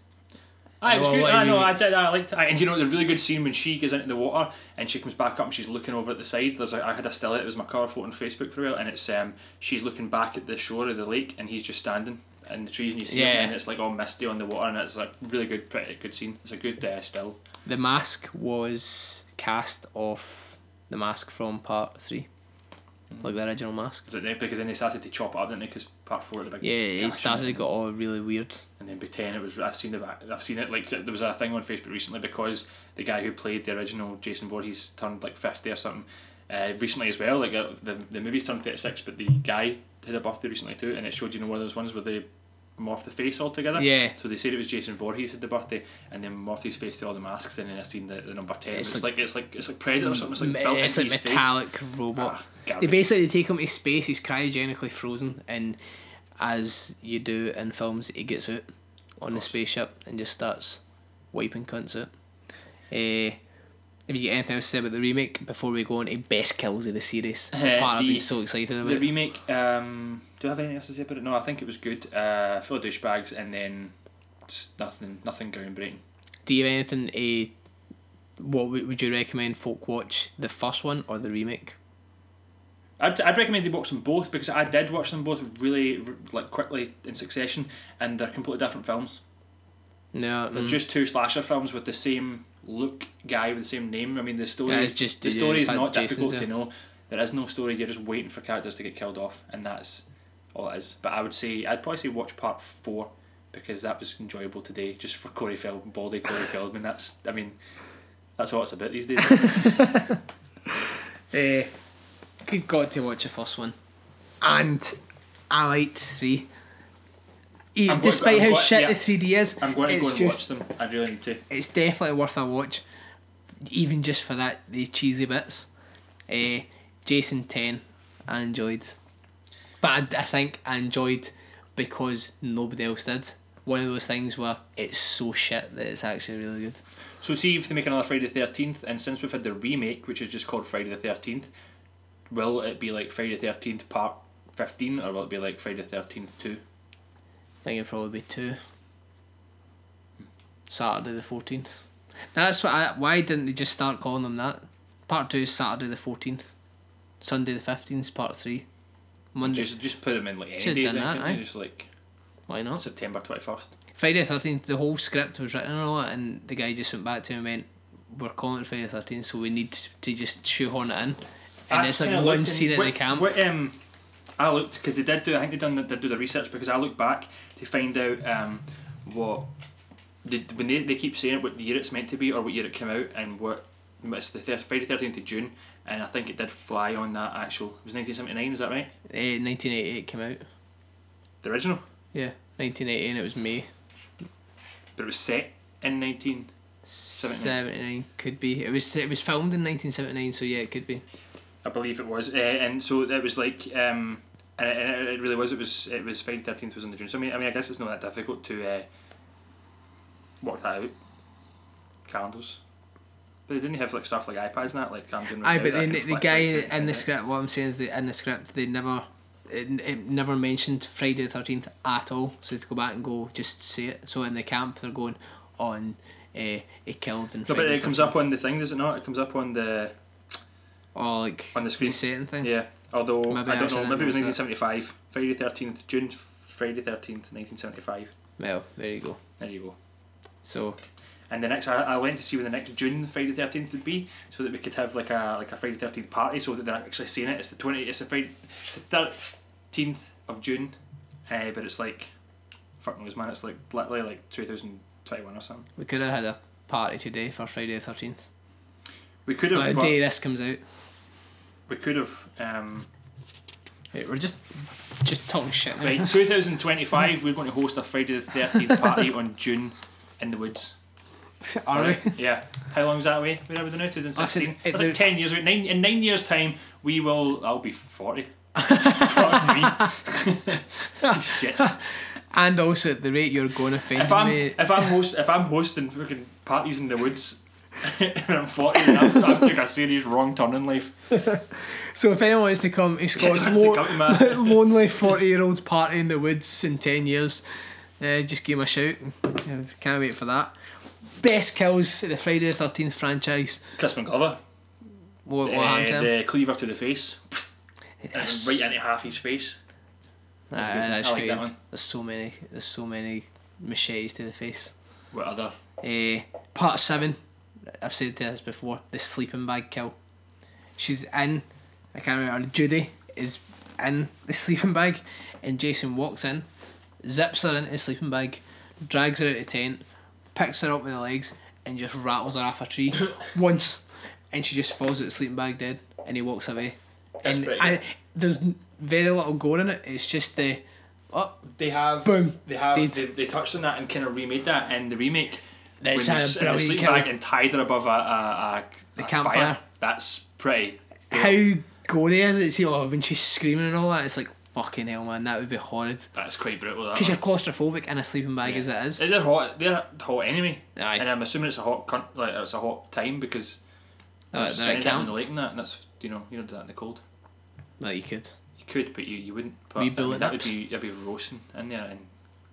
Aye, it was good. I know. I remakes. did. I liked it. And you know the really good scene when she goes into the water and she comes back up and she's looking over at the side. There's a, I had a still. It was my car photo on Facebook for a while, and it's um she's looking back at the shore of the lake and he's just standing in the trees and you see Yeah. it and it's like all misty on the water and it's like really good, pretty good scene. It's a good uh, still. The mask was cast off the mask from part three, like the original mask. Is it there? Because then they started to chop it up, didn't they? Because part four, of the big Yeah, it started to it. got all really weird. and then by ten it was I've seen the back I've seen it like there was a thing on Facebook recently because the guy who played the original Jason Voorhees turned like fifty or something uh, recently as well like uh, the the movie's turned thirty six but the guy had a birthday recently too and it showed you know one of those ones where they morphed the face altogether Yeah. so they said it was Jason Voorhees had the birthday and then morphed his face to all the masks and then I seen the, the number ten It's it's, like- like, it's like it's like Predator or something it's like built it's like metallic robot. Ah, they basically take him to space. He's cryogenically frozen, and as you do in films, he gets out on the spaceship and just starts wiping cunts out. Uh, if you get anything else to say about the remake before we go on to best kills of the series, the Uh, part I've been so excited about. the remake um, do I have anything else to say about it no I think it was good uh, full of douchebags and then just nothing nothing groundbreaking do you have anything? Uh, what would you recommend folk watch? The first one or the remake? I'd, I'd recommend you watch them both because I did watch them both really like quickly in succession and they're completely different films. No, They're mm, just two slasher films with the same look guy with the same name. I mean the story Yeah, just- the yeah, story is not Jason's difficult there. to know. There is no story. You're just waiting for characters to get killed off, and that's all it is. But I would say I'd probably say watch part four because that was enjoyable today, just for Corey Feldman, baldy Corey Feldman. That's I mean, that's all it's about these days. Uh, <laughs> good God to watch the first one, and I liked three. E- going- despite how shit yeah. the three D is, I'm going to go and just watch them. I really need to. it's definitely worth a watch, even just for that the cheesy bits. Uh, Jason ten, I enjoyed, but I, I think I enjoyed because nobody else did. One of those things where it's so shit that it's actually really good. So see if they make another Friday the Thirteenth, and since we've had the remake, which is just called Friday the Thirteenth, will it be like Friday the Thirteenth Part Fifteen, or will it be like Friday the Thirteenth Two? I think it'll probably be two. Saturday the fourteenth. That's what I. Why didn't they just start calling them that? Part two is Saturday the fourteenth. Sunday the fifteenth is part three. Monday. Just just put them in like any Should've days, that, aye. just like Why not? September twenty first. Friday the thirteenth. The whole script was written and all that, and the guy just went back to him and went, "We're calling it Friday the thirteenth, so we need to just shoehorn it in." And it's like one scene at the camp. What, um, I looked because they did do. I think they done did do the research because I looked back to find out um, what they, when they, they keep saying what year it's meant to be or what year it came out and what it's the Friday thirteenth of June and I think it did fly on that actual. It was nineteen seventy nine. Is that right? Eh, 1988 came out. The original, Yeah, 1980, and it was May. but it was set in nineteen. 79. 79 could be. It was it was filmed in 1979, so yeah, it could be. I believe it was, uh, and so it was like, um, and, it, and it- really was. It was it was Friday thirteenth was in the June. So I mean, I mean, I guess it's not that difficult to uh, work that out. Calendars, but they didn't have like stuff like iPads and that, like I'm. Aye, right but now that I then the guy in the script, what I'm saying is that in the script they never, it, it never mentioned Friday the 13th at all. So to go back and go, just say it. So in the camp they're going on, uh, he killed and No, but it comes up on the thing, does it not? It comes up on the or like on the screen. setting thing. yeah. Although Maybe I don't know, maybe it was didn't nineteen notice seventy five. Friday thirteenth, June. Friday thirteenth, nineteen seventy five. Well, there you go. There you go. So And the next, I, I went to see when the next June Friday Thirteenth would be, so that we could have like a like a Friday Thirteenth party, so that they're actually seeing it. It's the twenty. It's the Friday, thirteenth of June, uh, but it's like, fuck knows, man. It's like literally like two thousand twenty one or something. we could have had a party today for Friday the 13th. We could have, Well, the day this comes out. we could have. Um, Right, we're just just talking shit. now. right, two thousand twenty five. We're going to host a Friday the Thirteenth party <laughs> on June in the woods. <laughs> Are we? Yeah. How long is that away? Where are we now? 2016? Listen, That's it's like 10 years. Nine, in nine years' time, we will. I'll be 40. <laughs> Fuck me. <laughs> Shit. And also at the rate you're going to offend If I'm me. if I'm host if I'm hosting fucking parties in the woods when I'm 40, then I've, I've took a serious wrong turn in life. So if anyone wants to come to Scott's wants to lo- to lonely forty year old party in the woods in ten years, uh, just give him a shout. Can't wait for that. Best kills in the Friday the Thirteenth franchise. Chris McGlover, What, what uh, happened to him? the cleaver to the face, <laughs> Yes. right into half his face. That was Uh, that's like that one. There's so many. There's so many machetes to the face. What other? Uh, part seven. I've said this before. The sleeping bag kill. She's in. I can't remember. Judy is in the sleeping bag, and Jason walks in, zips her into the sleeping bag, drags her out of the tent, picks her up with the legs, and just rattles her off a tree <coughs> once, and she just falls out the sleeping bag dead, and he walks away. That's and pretty I, there's very little gore in it. It's just the, oh, They have. Boom. They have. Dead. They, they touched on that and kind of remade that in the remake. That's when a they in the sleeping bag and tied her above a, a, a, a campfire. fire. That's pretty. how gory is it? See, oh, when she's screaming and all that, it's like fucking hell, man. That would be horrid. That's quite brutal. That Because you're claustrophobic in a sleeping bag as it is. They're hot. They're hot anyway. Aye. And I'm assuming it's a hot cunt, like it's a hot time because Uh, there's they're at anything in the lake and that, and that's you know you don't do that in the cold. No, you could. You could, but you, you wouldn't. But, I mean, that would be that'd be roasting in there and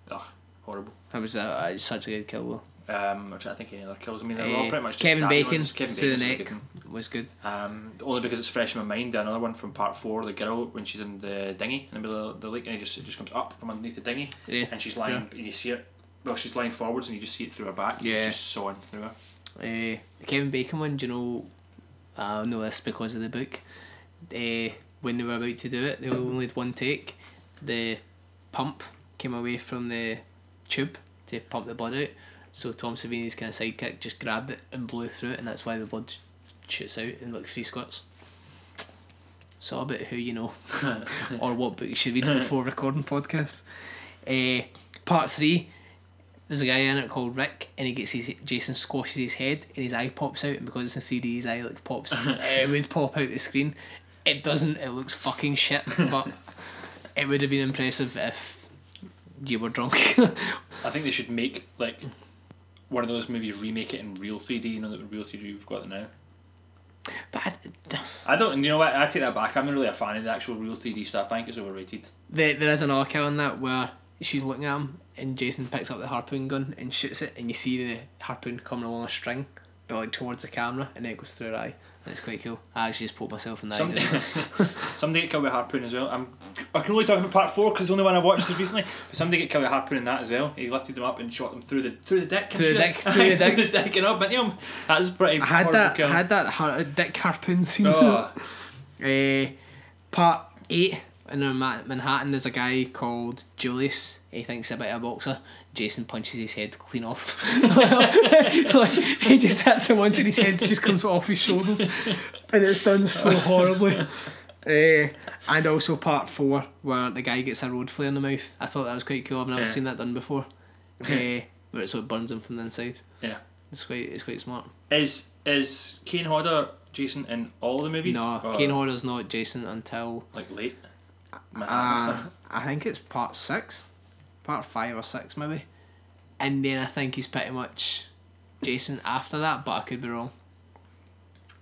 ugh, horrible. That was uh, such a good kill though. Um, I'm trying to think of any other kills. I mean, they're all Uh, pretty much Kevin Bacon ones. Kevin the Bacon's a neck. Was good. Um, only because it's fresh in my mind. Another one from part four, the girl when she's in the dinghy in the middle of the lake, and it just it just comes up from underneath the dinghy, Yeah, and she's sure. lying, and you see it. Well, she's lying forwards, and you just see it through her back. Yeah. it's just sawing through her. Uh, the Kevin Bacon one, do you know? I know this because of the book. Uh, when they were about to do it, they only had one take. The pump came away from the tube to pump the blood out. So Tom Savini's kind of sidekick just grabbed it and blew through it, and that's why the blood shoots out in like three squats. So a about who you know, <laughs> or what book you should read before recording podcasts. Uh, part three, there's a guy in it called Rick, and he gets his Jason squashes his head, and his eye pops out, and because it's in three D, his eye like pops. it <laughs> would pop out the screen. It doesn't. It looks fucking shit, but <laughs> it would have been impressive if you were drunk. I think they should make like one of those movies, remake it in real three D. You know that real three D we've got it now. But I, I don't. You know what? I take that back. I'm not really a fan of the actual real three D stuff. I think it's overrated. there, there is another kill in that where she's looking at him, and Jason picks up the harpoon gun and shoots it, and you see the harpoon coming along a string, but like towards the camera, and then it goes through her eye. That's quite cool. I actually just poked myself in the eye. Somebody, didn't <laughs> somebody get killed with a harpoon as well. I'm. I can only talk about part four because it's the only one I watched just <laughs> recently. But somebody get killed with a harpoon in that as well. He lifted them up and shot them through the through the dick. and Through the shit. dick, through the dick. <laughs> through the dick and up into him. That's pretty. I had that. kill. I had that har- dick harpoon scene. Oh, Uh, part eight in Manhattan, there's a guy called Julius. He thinks he's a bit of a boxer. Jason punches his head clean off. <laughs> like, he just hits him once and his head just comes off his shoulders, and it's done so horribly. Uh, and also part four where the guy gets a road flare in the mouth. I thought that was quite cool. I've never Yeah. seen that done before. Uh, <laughs> where it sort of burns him from the inside. yeah. It's quite. It's quite smart. Is is Kane Hodder Jason in all the movies? No, Or, Kane Hodder's not Jason until like late. Uh. I think it's part six, part five or six maybe, and then I think he's pretty much Jason after that, but I could be wrong.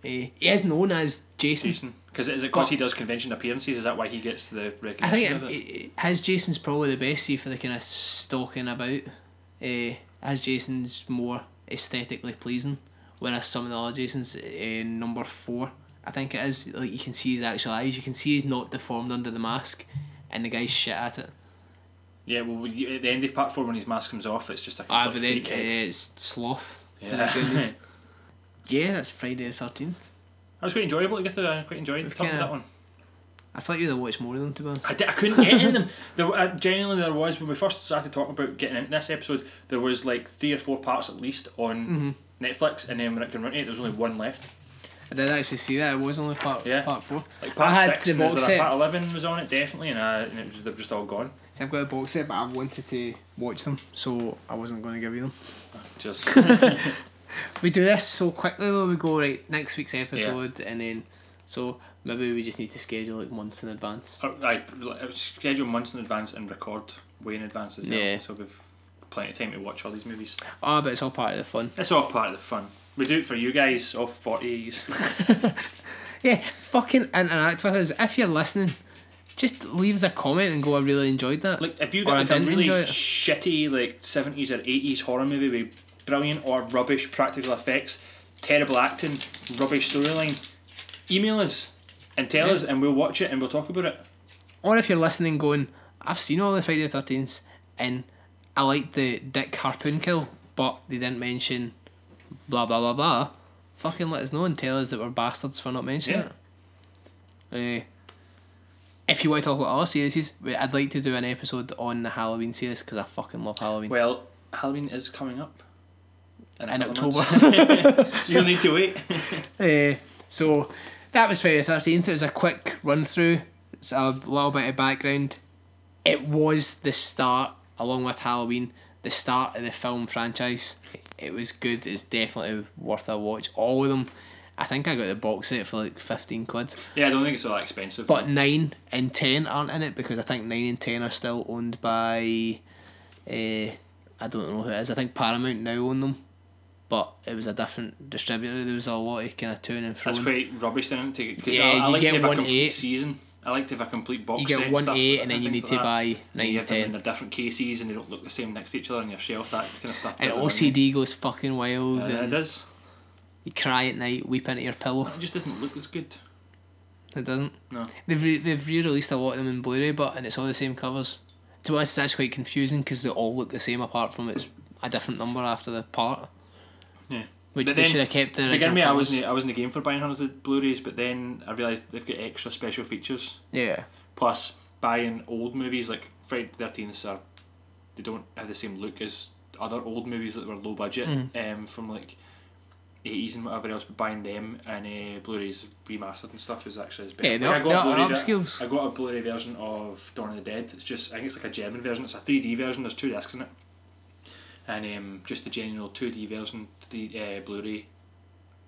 Eh, he is known as Jason. Jason. Because is it because he does convention appearances? Is that why he gets the recognition? I think of it, it? it, his Jason's probably the best. See for the kind of stalking about. Uh, his Jason's more aesthetically pleasing, whereas some of the other Jasons, uh, number four, I think it is. Like you can see his actual eyes. You can see he's not deformed under the mask, and the guy's shit at it. Yeah, well, at the end of part four, when his mask comes off, it's just a Ah, complete but then uh, it's sloth. Yeah. <laughs> yeah, that's Friday the thirteenth. That was quite enjoyable to get through. I quite enjoyed the top of that one. I thought you'd have watched more of them to be honest. I, di- I couldn't get any of them. There, uh, genuinely, there was when we first started talking about getting into this episode. There was like three or four parts at least on Mm-hmm. Netflix, and then when it came around to it, there was only one left. I did actually see that. It was only part Yeah. part four. Like part I had six, the box set. part eleven was on it definitely, and, uh, and it was, they're just all gone. See, I've got a box set, but I wanted to watch them, so I wasn't going to give you them. Just <laughs> We do this so quickly though. We go right next week's episode, and then so maybe we just need to schedule like months in advance. I, I I schedule months in advance and record way in advance as well. Yeah. So we've plenty of time to watch all these movies. Ah, but it's all part of the fun. It's all part of the fun. We do it for you guys of forties. <laughs> Yeah, fucking interact with us. If you're listening, just leave us a comment and go. I really enjoyed that. Like if you got like a really shitty like seventies or eighties horror movie with brilliant or rubbish practical effects, terrible acting, rubbish storyline, email us and tell Yeah. us and we'll watch it and we'll talk about it. Or if you're listening, going, I've seen all the Friday the Thirteenth, and I like the Dick Harpoon kill, but they didn't mention blah blah blah blah. Fucking let us know and tell us that we're bastards for not mentioning it. Uh, if you want to talk about other series, I'd like to do an episode on the Halloween series because I fucking love Halloween. Well, Halloween is coming up. a in October. <laughs> so you'll need to wait. Uh, <laughs> so that was Friday the Thirteenth. It was a quick run through. It's a little bit of background. It was the start, along with Halloween, the start of the film franchise. It was good. It's definitely worth a watch. All of them. I think I got the box set for like fifteen quid. yeah, I don't think it's all that expensive. But nine and ten aren't in it because I think nine and ten are still owned by. Uh, I don't know who it is. I think Paramount now own them, but it was a different distributor. There was a lot of kind of to and fro. That's quite rubbish then because Yeah, I, I you like get to have a complete eight. season. I like to have a complete box You set get and one stuff eight and then you need like to that. buy And nine you and have them in ten. their different cases and they don't look the same next to each other on your shelf. That kind of stuff. And does annoy me. OCD goes fucking wild. Uh, and it does. You cry at night, weep into your pillow. It just doesn't look as good. It doesn't. No. They've re- they've re-released a lot of them in Blu-ray, but and it's all the same covers. To be honest, actually quite confusing because they all look the same apart from it's a different number after the part, Yeah. which But they should have kept the To original begin with, I wasn't I wasn't in the game for buying hundreds of Blu-rays, but then I realised they've got extra special features. Yeah. Plus, buying old movies like Friday the Thirteenth are they don't have the same look as other old movies that were low budget Mm. um, from like eighties and whatever else. But buying them and uh, Blu-rays remastered and stuff is actually as better. Yeah, they Like, are- they are ver- upscales. I got a Blu-ray version of Dawn of the Dead. It's just I think it's like a German version. It's a three D version. There's two discs in it, and um, just the general two D version, the uh, Blu-ray.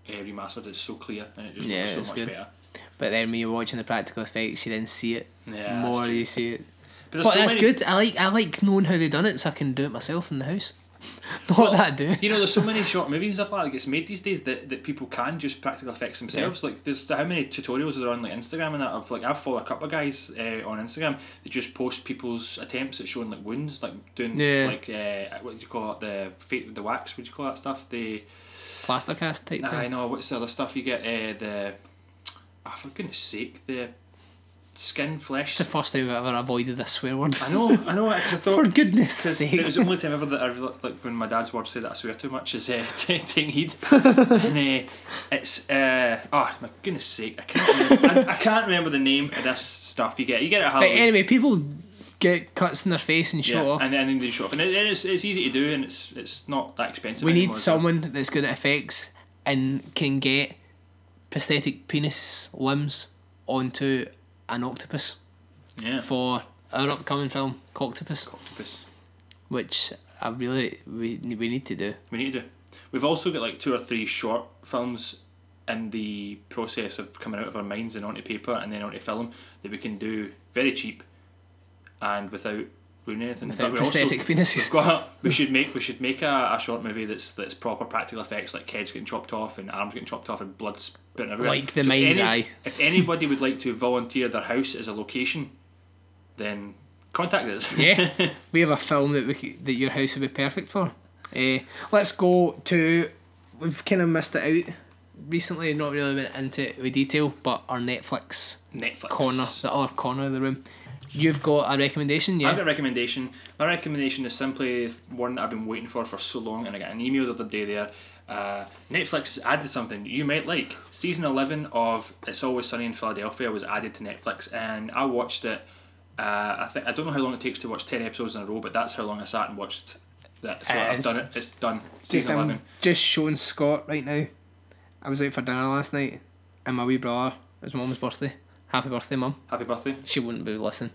Uh, remastered is so clear and it just Yeah, looks so it's much good. better. But then when you're watching the practical effects, you then see it Yeah, more. You see it. But But so that's many- good. I like I like knowing how they done it, so I can do it myself in the house. <laughs> Not that I do. You know, there's so many short movies and stuff like that gets made these days that, that people can just practical effects themselves. Like there's how many tutorials are on like Instagram and that. I've like I've followed a couple of guys uh, on Instagram that just post people's attempts at showing like wounds, like doing Yeah. like uh, what do you call it the fa- the wax? What do you call that stuff? The Plaster cast type I thing. know what's the other stuff you get? Uh, the oh, for goodness sake, the skin flesh. It's the first time I've ever avoided a swear word. I know, I know. Because I <laughs> thought For goodness sake. it was the only time ever that I like when my dad's word said that I swear too much is uh, <laughs> taking heed, and uh, it's uh, oh my goodness sake I can't remember, I, I can't remember the name of this stuff you get you get it at But anyway, people get cuts in their face and show yeah, off. and then they show off and it, it's, it's easy to do and it's it's not that expensive we need anymore, so- someone that's good at effects and can get prosthetic penis limbs onto an octopus. Yeah. For our upcoming film, Octopus, octopus which I really we we need to do. we need to do. We've also got like two or three short films in the process of coming out of our minds and onto paper and then onto film that we can do very cheap and without ruining anything Without But we also- penises. Got. We should make. We should make a, a short movie that's that's proper practical effects, like heads getting chopped off and arms getting chopped off and blood spitting everywhere. Like The if Mind's any- Eye. If anybody would like to volunteer their house as a location, then contact us. Yeah, <laughs> we have a film that we that your house would be perfect for. Uh, let's go to. We've kind of missed it out recently. Not really went into it with detail, but our Netflix Netflix corner, the other corner of the room. You've got a recommendation, yeah? I've got a recommendation. My recommendation is simply one that I've been waiting for for so long, and I got an email the other day there. Uh, Netflix has added something you might like. Season 11 of It's Always Sunny in Philadelphia was added to Netflix, and I watched it. Uh, I think I don't know how long it takes to watch 10 episodes in a row, but that's how long I sat and watched that. So It I've done it. It's done. Just, Season I'm 11. just showing Scott right now. I was out for dinner last night, and my wee brother. It was mum's birthday. Happy birthday, mum. Happy birthday. She wouldn't be listening.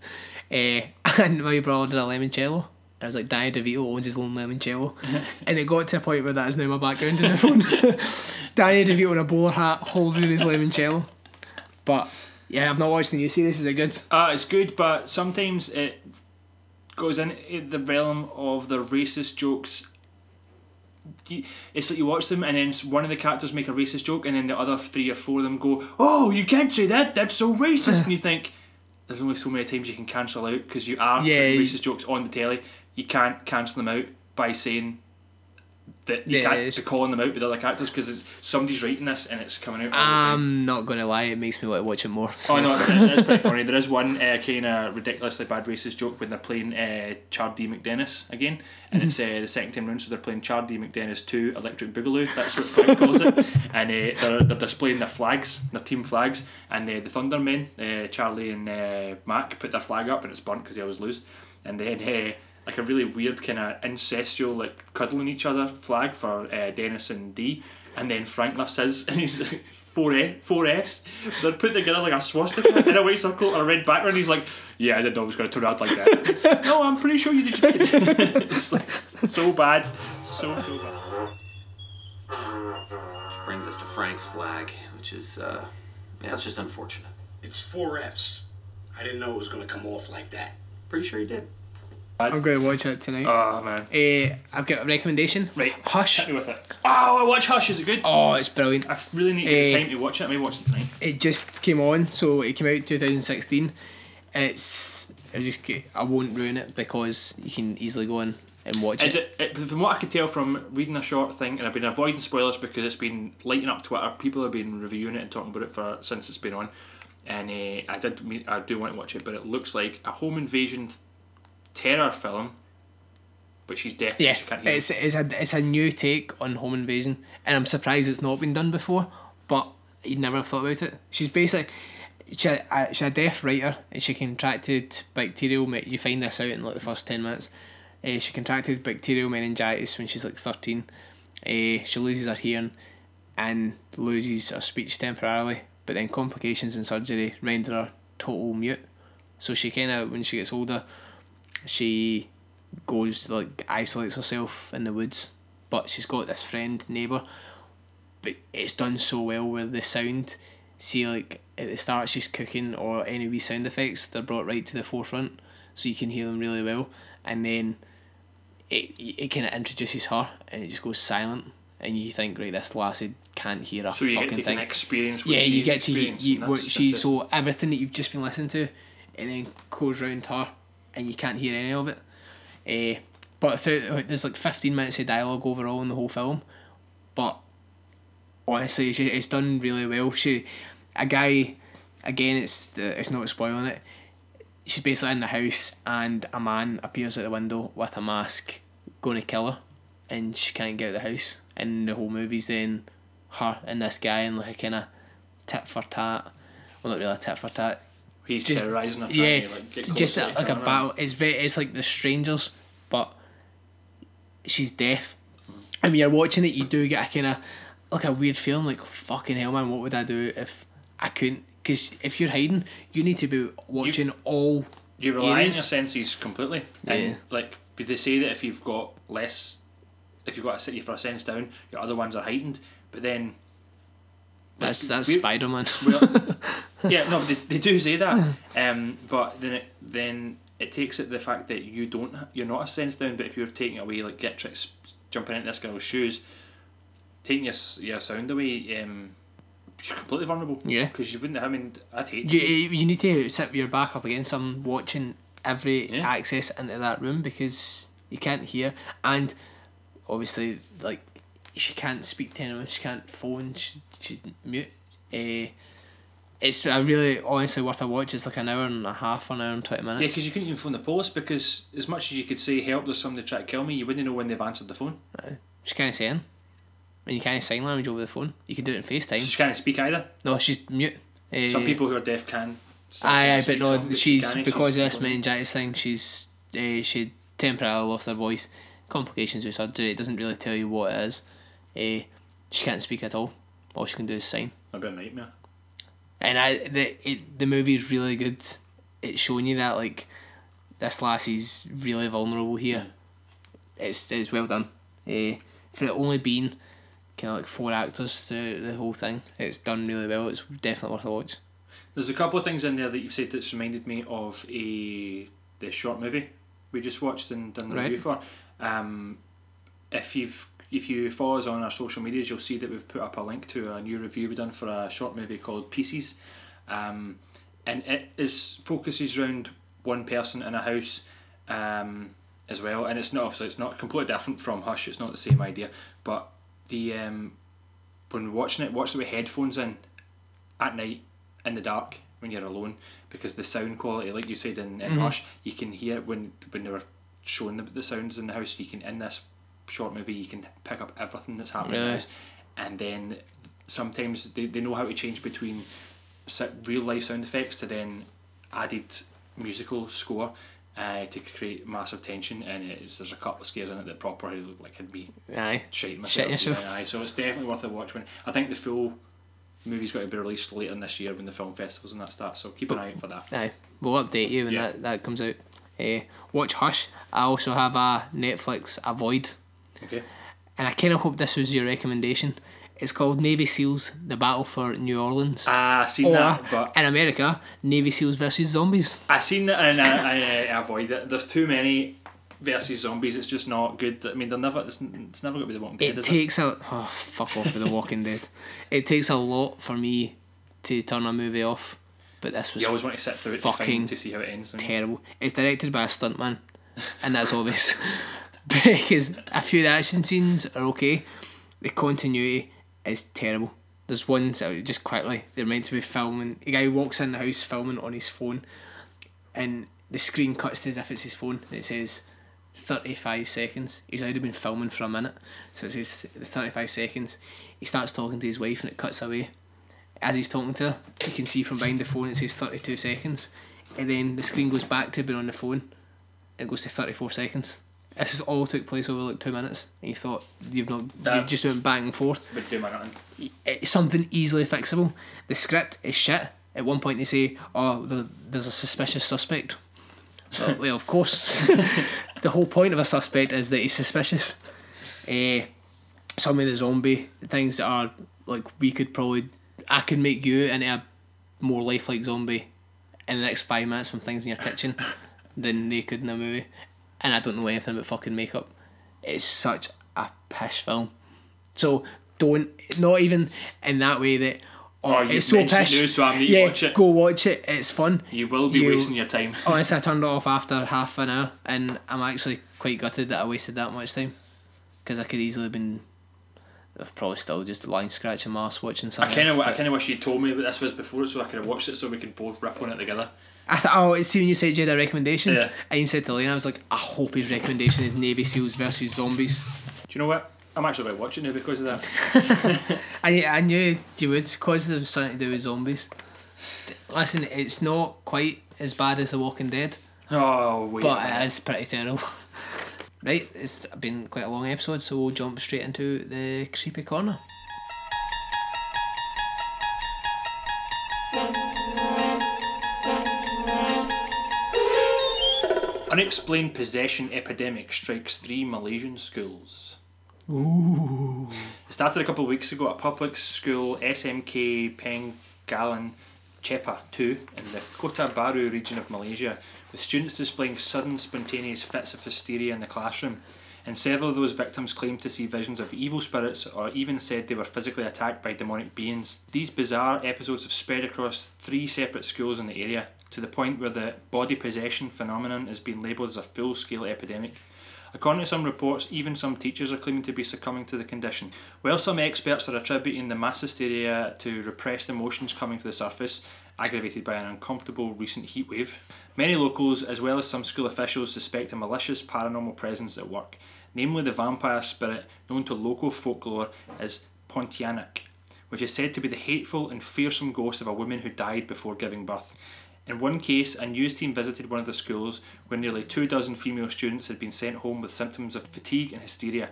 Uh, <laughs> and my wee brother did a limoncello. I was like, Danny DeVito owns his own limoncello. <laughs> and it got to a point where that is now my background in the phone. <laughs> Danny DeVito in a bowler hat holding his limoncello. But yeah, I've not watched the new series. Is it good? Uh, it's good, but sometimes it goes into the realm of the racist jokes. It's like you watch them, and then one of the characters make a racist joke, and then the other three or four of them go, "Oh, you can't say that. That's so racist." and you think there's only so many times you can cancel out because you are Yeah, racist jokes on the telly. You can't cancel them out by saying that you Yeah, can't be calling them out with other characters because somebody's writing this and it's coming out all the time. I'm not gonna lie, it makes me want to watch it more. So. Oh no, it- it's pretty funny. <laughs> There is one uh, kind of ridiculously bad racist joke when they're playing uh, Chardee MacDennis again, and it's uh, the second time round, so they're playing Chardee MacDennis 2 Electric Boogaloo, that's what Frank calls it, <laughs> and uh, they're, they're displaying their flags, their team flags, and uh, the Thundermen, uh, Charlie and uh, Mac, put their flag up and it's burnt because they always lose, and then uh, like a really weird kind of incestual, like cuddling each other flag for uh, Dennis and D, and then Frank lifts his, <laughs> and he's like, four F, four Fs. They're put together like a swastika in a white circle and a red background. He's like, "Yeah, I didn't know it was going to turn out like that." <laughs> no, I'm pretty sure you did. <laughs> it's like so bad, so so bad. Which brings us to Frank's flag, which is, uh, yeah, it's just unfortunate. It's four Fs. I didn't know it was going to come off like that. Pretty sure he did. I'm gonna watch it tonight. Oh man, Eh, I've got a recommendation. right, Hush. hit me with it. Oh, I watch Hush. Is it good? Oh, it's brilliant. I really need to get Eh. time to watch it. I may watch it tonight. It just came on, so it came out 2016. It's I just I won't ruin it because you can easily go in and watch Is it. it, it? From what I could tell from reading a short thing, and I've been avoiding spoilers because it's been lighting up Twitter. People have been reviewing it and talking about it for since it's been on, and uh, I did. I do want to watch it, but it looks like a home invasion terror film. But she's deaf. so Yeah, she can't hear. it's it's a it's a new take on home invasion, and I'm surprised it's not been done before. But you'd never have thought about it. She's basically she's a, she's a deaf writer, and she contracted bacterial. me- You find this out in like the first ten minutes. Uh, she contracted bacterial meningitis when she's like thirteen. Uh, she loses her hearing, and loses her speech temporarily. But then complications and surgery render her total mute. So she kind of when she gets older, she goes like isolates herself in the woods, but she's got this friend neighbor. But it's done so well with the sound. See, like at the start, she's cooking or any wee sound effects. They're brought right to the forefront, so you can hear them really well. And then it it kind of introduces her, and it just goes silent, and you think, right, this lassie can't hear a so you get fucking to thing experience what yeah, she's you get to experienced, you, what she so everything that you've just been listening to, and then goes round her, and you can't hear any of it. Uh, but there's like fifteen minutes of dialogue overall in the whole film, but honestly, she, it's done really well. She, a guy, again, it's it's not spoiling it. She's basically in the house, and a man appears at the window with a mask, going to kill her, and she can't get out of the house. And the whole movie's then her and this guy and like a kind of tit for tat. Well, not really a tit for tat. He's just- terrorising her, Yeah, to like just a, like a battle. It's very. It's like the strangers, but she's deaf. And when you're watching it, you do get a kind of like a weird feeling, like fucking hell, man. What would I do if I couldn't? Because if you're hiding, you need to be watching all. You rely on your senses completely, Yeah. and like they say that if you've got less, if you've got a city for a sense down, your other ones are heightened. But then, That's that's Spider Man. <laughs> <laughs> yeah, no, they, they do say that. Um, but then it then it takes it the fact that you don't you're not a sense down, but if you're taking away like get tricks jumping into this girl's shoes, taking your your sound away, um, you're completely vulnerable. Yeah. because you wouldn't. I mean, I'd hate. you, you need to sit with your back up against them, watching every Yeah. access into that room because you can't hear. And obviously, like, she can't speak to anyone, she can't phone, she, she's mute. Uh, it's a really, honestly, worth a watch. It's like an hour and a half, an hour and 20 minutes. Yeah, because you couldn't even phone the police because as much as you could say help, there's somebody trying to kill me, you wouldn't know when they've answered the phone. She can't say anything. And you can't sign language over the phone. You can do it in FaceTime. She can't speak either. no, she's mute. Uh, Some people who are deaf can. Aye, aye, but no, some, but she she's because of she's this completely- meningitis thing. She's uh, she temporarily lost her voice, complications with surgery. It doesn't really tell you what it is. Uh, she can't speak at all. All she can do is sign. That'd be a nightmare. And I the it, the movie is really good. It's showing you that like this lassie's really vulnerable here. It's it's well done. Uh, for it only being kind of like four actors through the whole thing, it's done really well. It's definitely worth a watch. There's a couple of things in there that you've said that's reminded me of a the short movie we just watched and done the Right. review for. Um, if you've if you follow us on our social medias, you'll see that we've put up a link to a new review we've done for a short movie called Pieces, um, and it is focuses around one person in a house, um, as well, and it's not obviously it's not completely different from Hush. It's not the same idea, but the um, when watching it, watch it with headphones in at night in the dark when you're alone because the sound quality, like you said in, in Hush, you can hear when when they were showing the, the sounds in the house. You can in this short movie you can pick up everything that's happening Really? and then sometimes they, they know how to change between real life sound effects to then added musical score uh, to create massive tension and it's, there's a couple of scares in it that properly look like I'd be Aye. shitting myself. Yeah, aye. so it's definitely worth a watch. When I think the full movie's got to be released later in this year when the film festivals and that starts. So keep an eye out for that. Aye, we'll update you when Yeah. that, that comes out. Uh, watch Hush. I also have a Netflix Avoid, Okay. and I kind of hope this was your recommendation. It's called Navy SEALs: The Battle for New Orleans. Ah, I seen or that, but in America, Navy SEALs versus zombies. I seen that and I, I, I avoid it. There's too many versus zombies. It's just not good. I mean, they're never. It's, it's never going to be the Walking Dead. It takes a oh fuck off with The Walking Dead. It takes a lot for me to turn a movie off, but this was You always want to sit through it to, fucking to see how it ends. terrible. It's directed by a stuntman, and that's obvious. <laughs> <laughs> because a few of the action scenes are okay, the continuity is terrible. There's one so just quickly they're meant to be filming. A guy walks in the house filming on his phone, and the screen cuts to as if it's his phone. It says. 35 seconds. He's already been filming for a minute. So it says 35 seconds. He starts talking to his wife and it cuts away as he's talking to her, you can see from behind the phone it says 32 seconds. And then the screen goes back to being on the phone it goes to 34 seconds. This is all took place over like two minutes. And you thought you've not, you just went back and forth. Would do my nothing. It's something easily fixable. The script is shit. At one point they say, oh, the, there's a suspicious suspect. Well, <laughs> well of course. <laughs> the whole point of a suspect is that he's suspicious. Eh, some of the zombie things that are like we could probably I could make you into a more lifelike zombie in the next five minutes from things in your kitchen <laughs> than they could in a movie. And I don't know anything about fucking makeup. It's such a pish film. So don't not even in that way that oh, Oh, it's so pish. now, so I need to yeah, watch it. go watch it. It's fun. You will be You- wasting your time. <laughs> Honestly, I turned it off after half an hour, and I'm actually quite gutted that I wasted that much time because I could easily have been I've probably still just lying scratching my ass watching something. I kind of, I kind of wish you told me what this was before, it, so I could have watched it, so we could both rip on it together. I thought, oh, see when you said you had a recommendation, Yeah. I even said to Lena, I was like, I hope his recommendation is Navy SEAls versus zombies. Do you know what? I'm actually about watching it now because of that. <laughs> I, I knew you would because there was something to do with zombies. Listen, it's not quite as bad as The Walking Dead, Oh, wait. but it is pretty terrible. <laughs> right, it's been quite a long episode, so we'll jump straight into the creepy corner. Unexplained possession epidemic strikes three Malaysian schools. Ooh. It started a couple of weeks ago at a public school, SMK Pengalan Chepa 2 in the Kota Baru region of Malaysia, with students displaying sudden spontaneous fits of hysteria in the classroom. And several of those victims claimed to see visions of evil spirits or even said they were physically attacked by demonic beings. These bizarre episodes have spread across three separate schools in the area, to the point where the body possession phenomenon is being labelled as a full scale epidemic. According to some reports, even some teachers are claiming to be succumbing to the condition. While some experts are attributing the mass hysteria to repressed emotions coming to the surface, aggravated by an uncomfortable recent heatwave, many locals, as well as some school officials, suspect a malicious paranormal presence at work, namely the vampire spirit known to local folklore as Pontianak, which is said to be the hateful and fearsome ghost of a woman who died before giving birth. In one case, a news team visited one of the schools where nearly two dozen female students had been sent home with symptoms of fatigue and hysteria,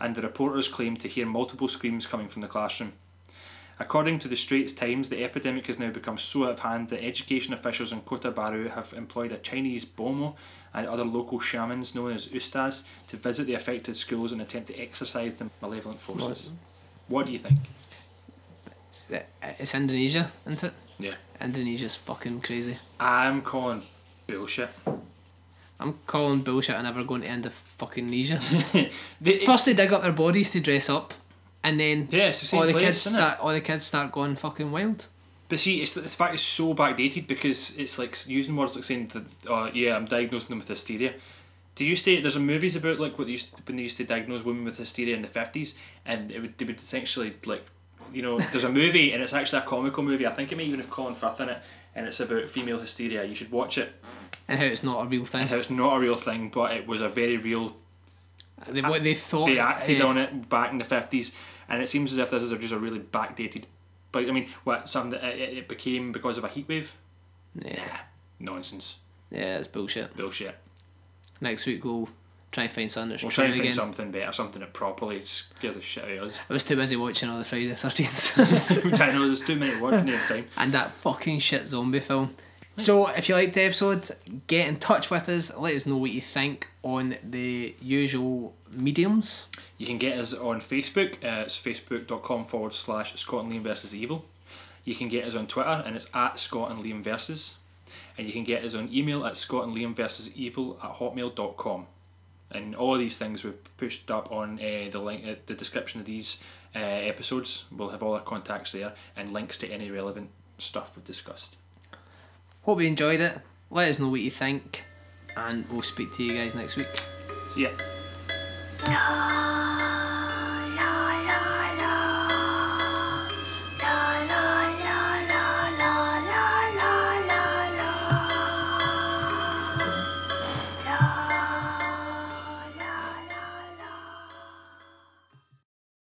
and the reporters claimed to hear multiple screams coming from the classroom. According to the Straits Times, the epidemic has now become so out of hand that education officials in Kota Baru have employed a Chinese bomo and other local shamans known as ustaz to visit the affected schools and attempt to exorcise the malevolent forces. What do you think? It's Indonesia, isn't it? Yeah. Indonesia's fucking crazy. I'm calling bullshit. I'm calling bullshit and never going to end of fucking. <laughs> They- First they dig up their bodies to dress up, and then Yeah, it's the same all the place, kids start all the kids start going fucking wild. But see, it's the fact it's so backdated because it's like using words like saying that, uh, yeah, I'm diagnosing them with hysteria. Do you to there's a movies about like what they used to, when they used to diagnose women with hysteria in the fifties, and it would they would essentially like, you know, there's a movie and it's actually a comical movie. I think it may even have Colin Firth in it, and it's about female hysteria. You should watch it. And how it's not a real thing. And how it's not a real thing, but it was a very real. They, what they thought. They acted uh, on it back in the fifties, and it seems as if this is just a really backdated. But I mean, what something that it, it became because of a heat wave? Yeah. Nonsense, Yeah, it's bullshit. bullshit. Next week we'll try and find something that's We'll try and find again. something better, something that properly scares the shit out of us. I was too busy watching all the Friday the 13th. <laughs> <laughs> I know there's too many words in time. and that fucking shit zombie film. So, if you liked the episode, get in touch with us. Let us know what you think on the usual mediums. You can get us on Facebook. Uh, it's facebook.com forward slash Scott and Liam versus Evil. You can get us on Twitter, and it's at Scott and Liam versus. And you can get us on email at Scott and Liam versus Evil at hotmail.com. And all of these things we've pushed up on uh, the link, uh, the description of these uh, episodes. We'll have all our contacts there and links to any relevant stuff we've discussed. Hope you enjoyed it. Let us know what you think, and we'll speak to you guys next week. See ya.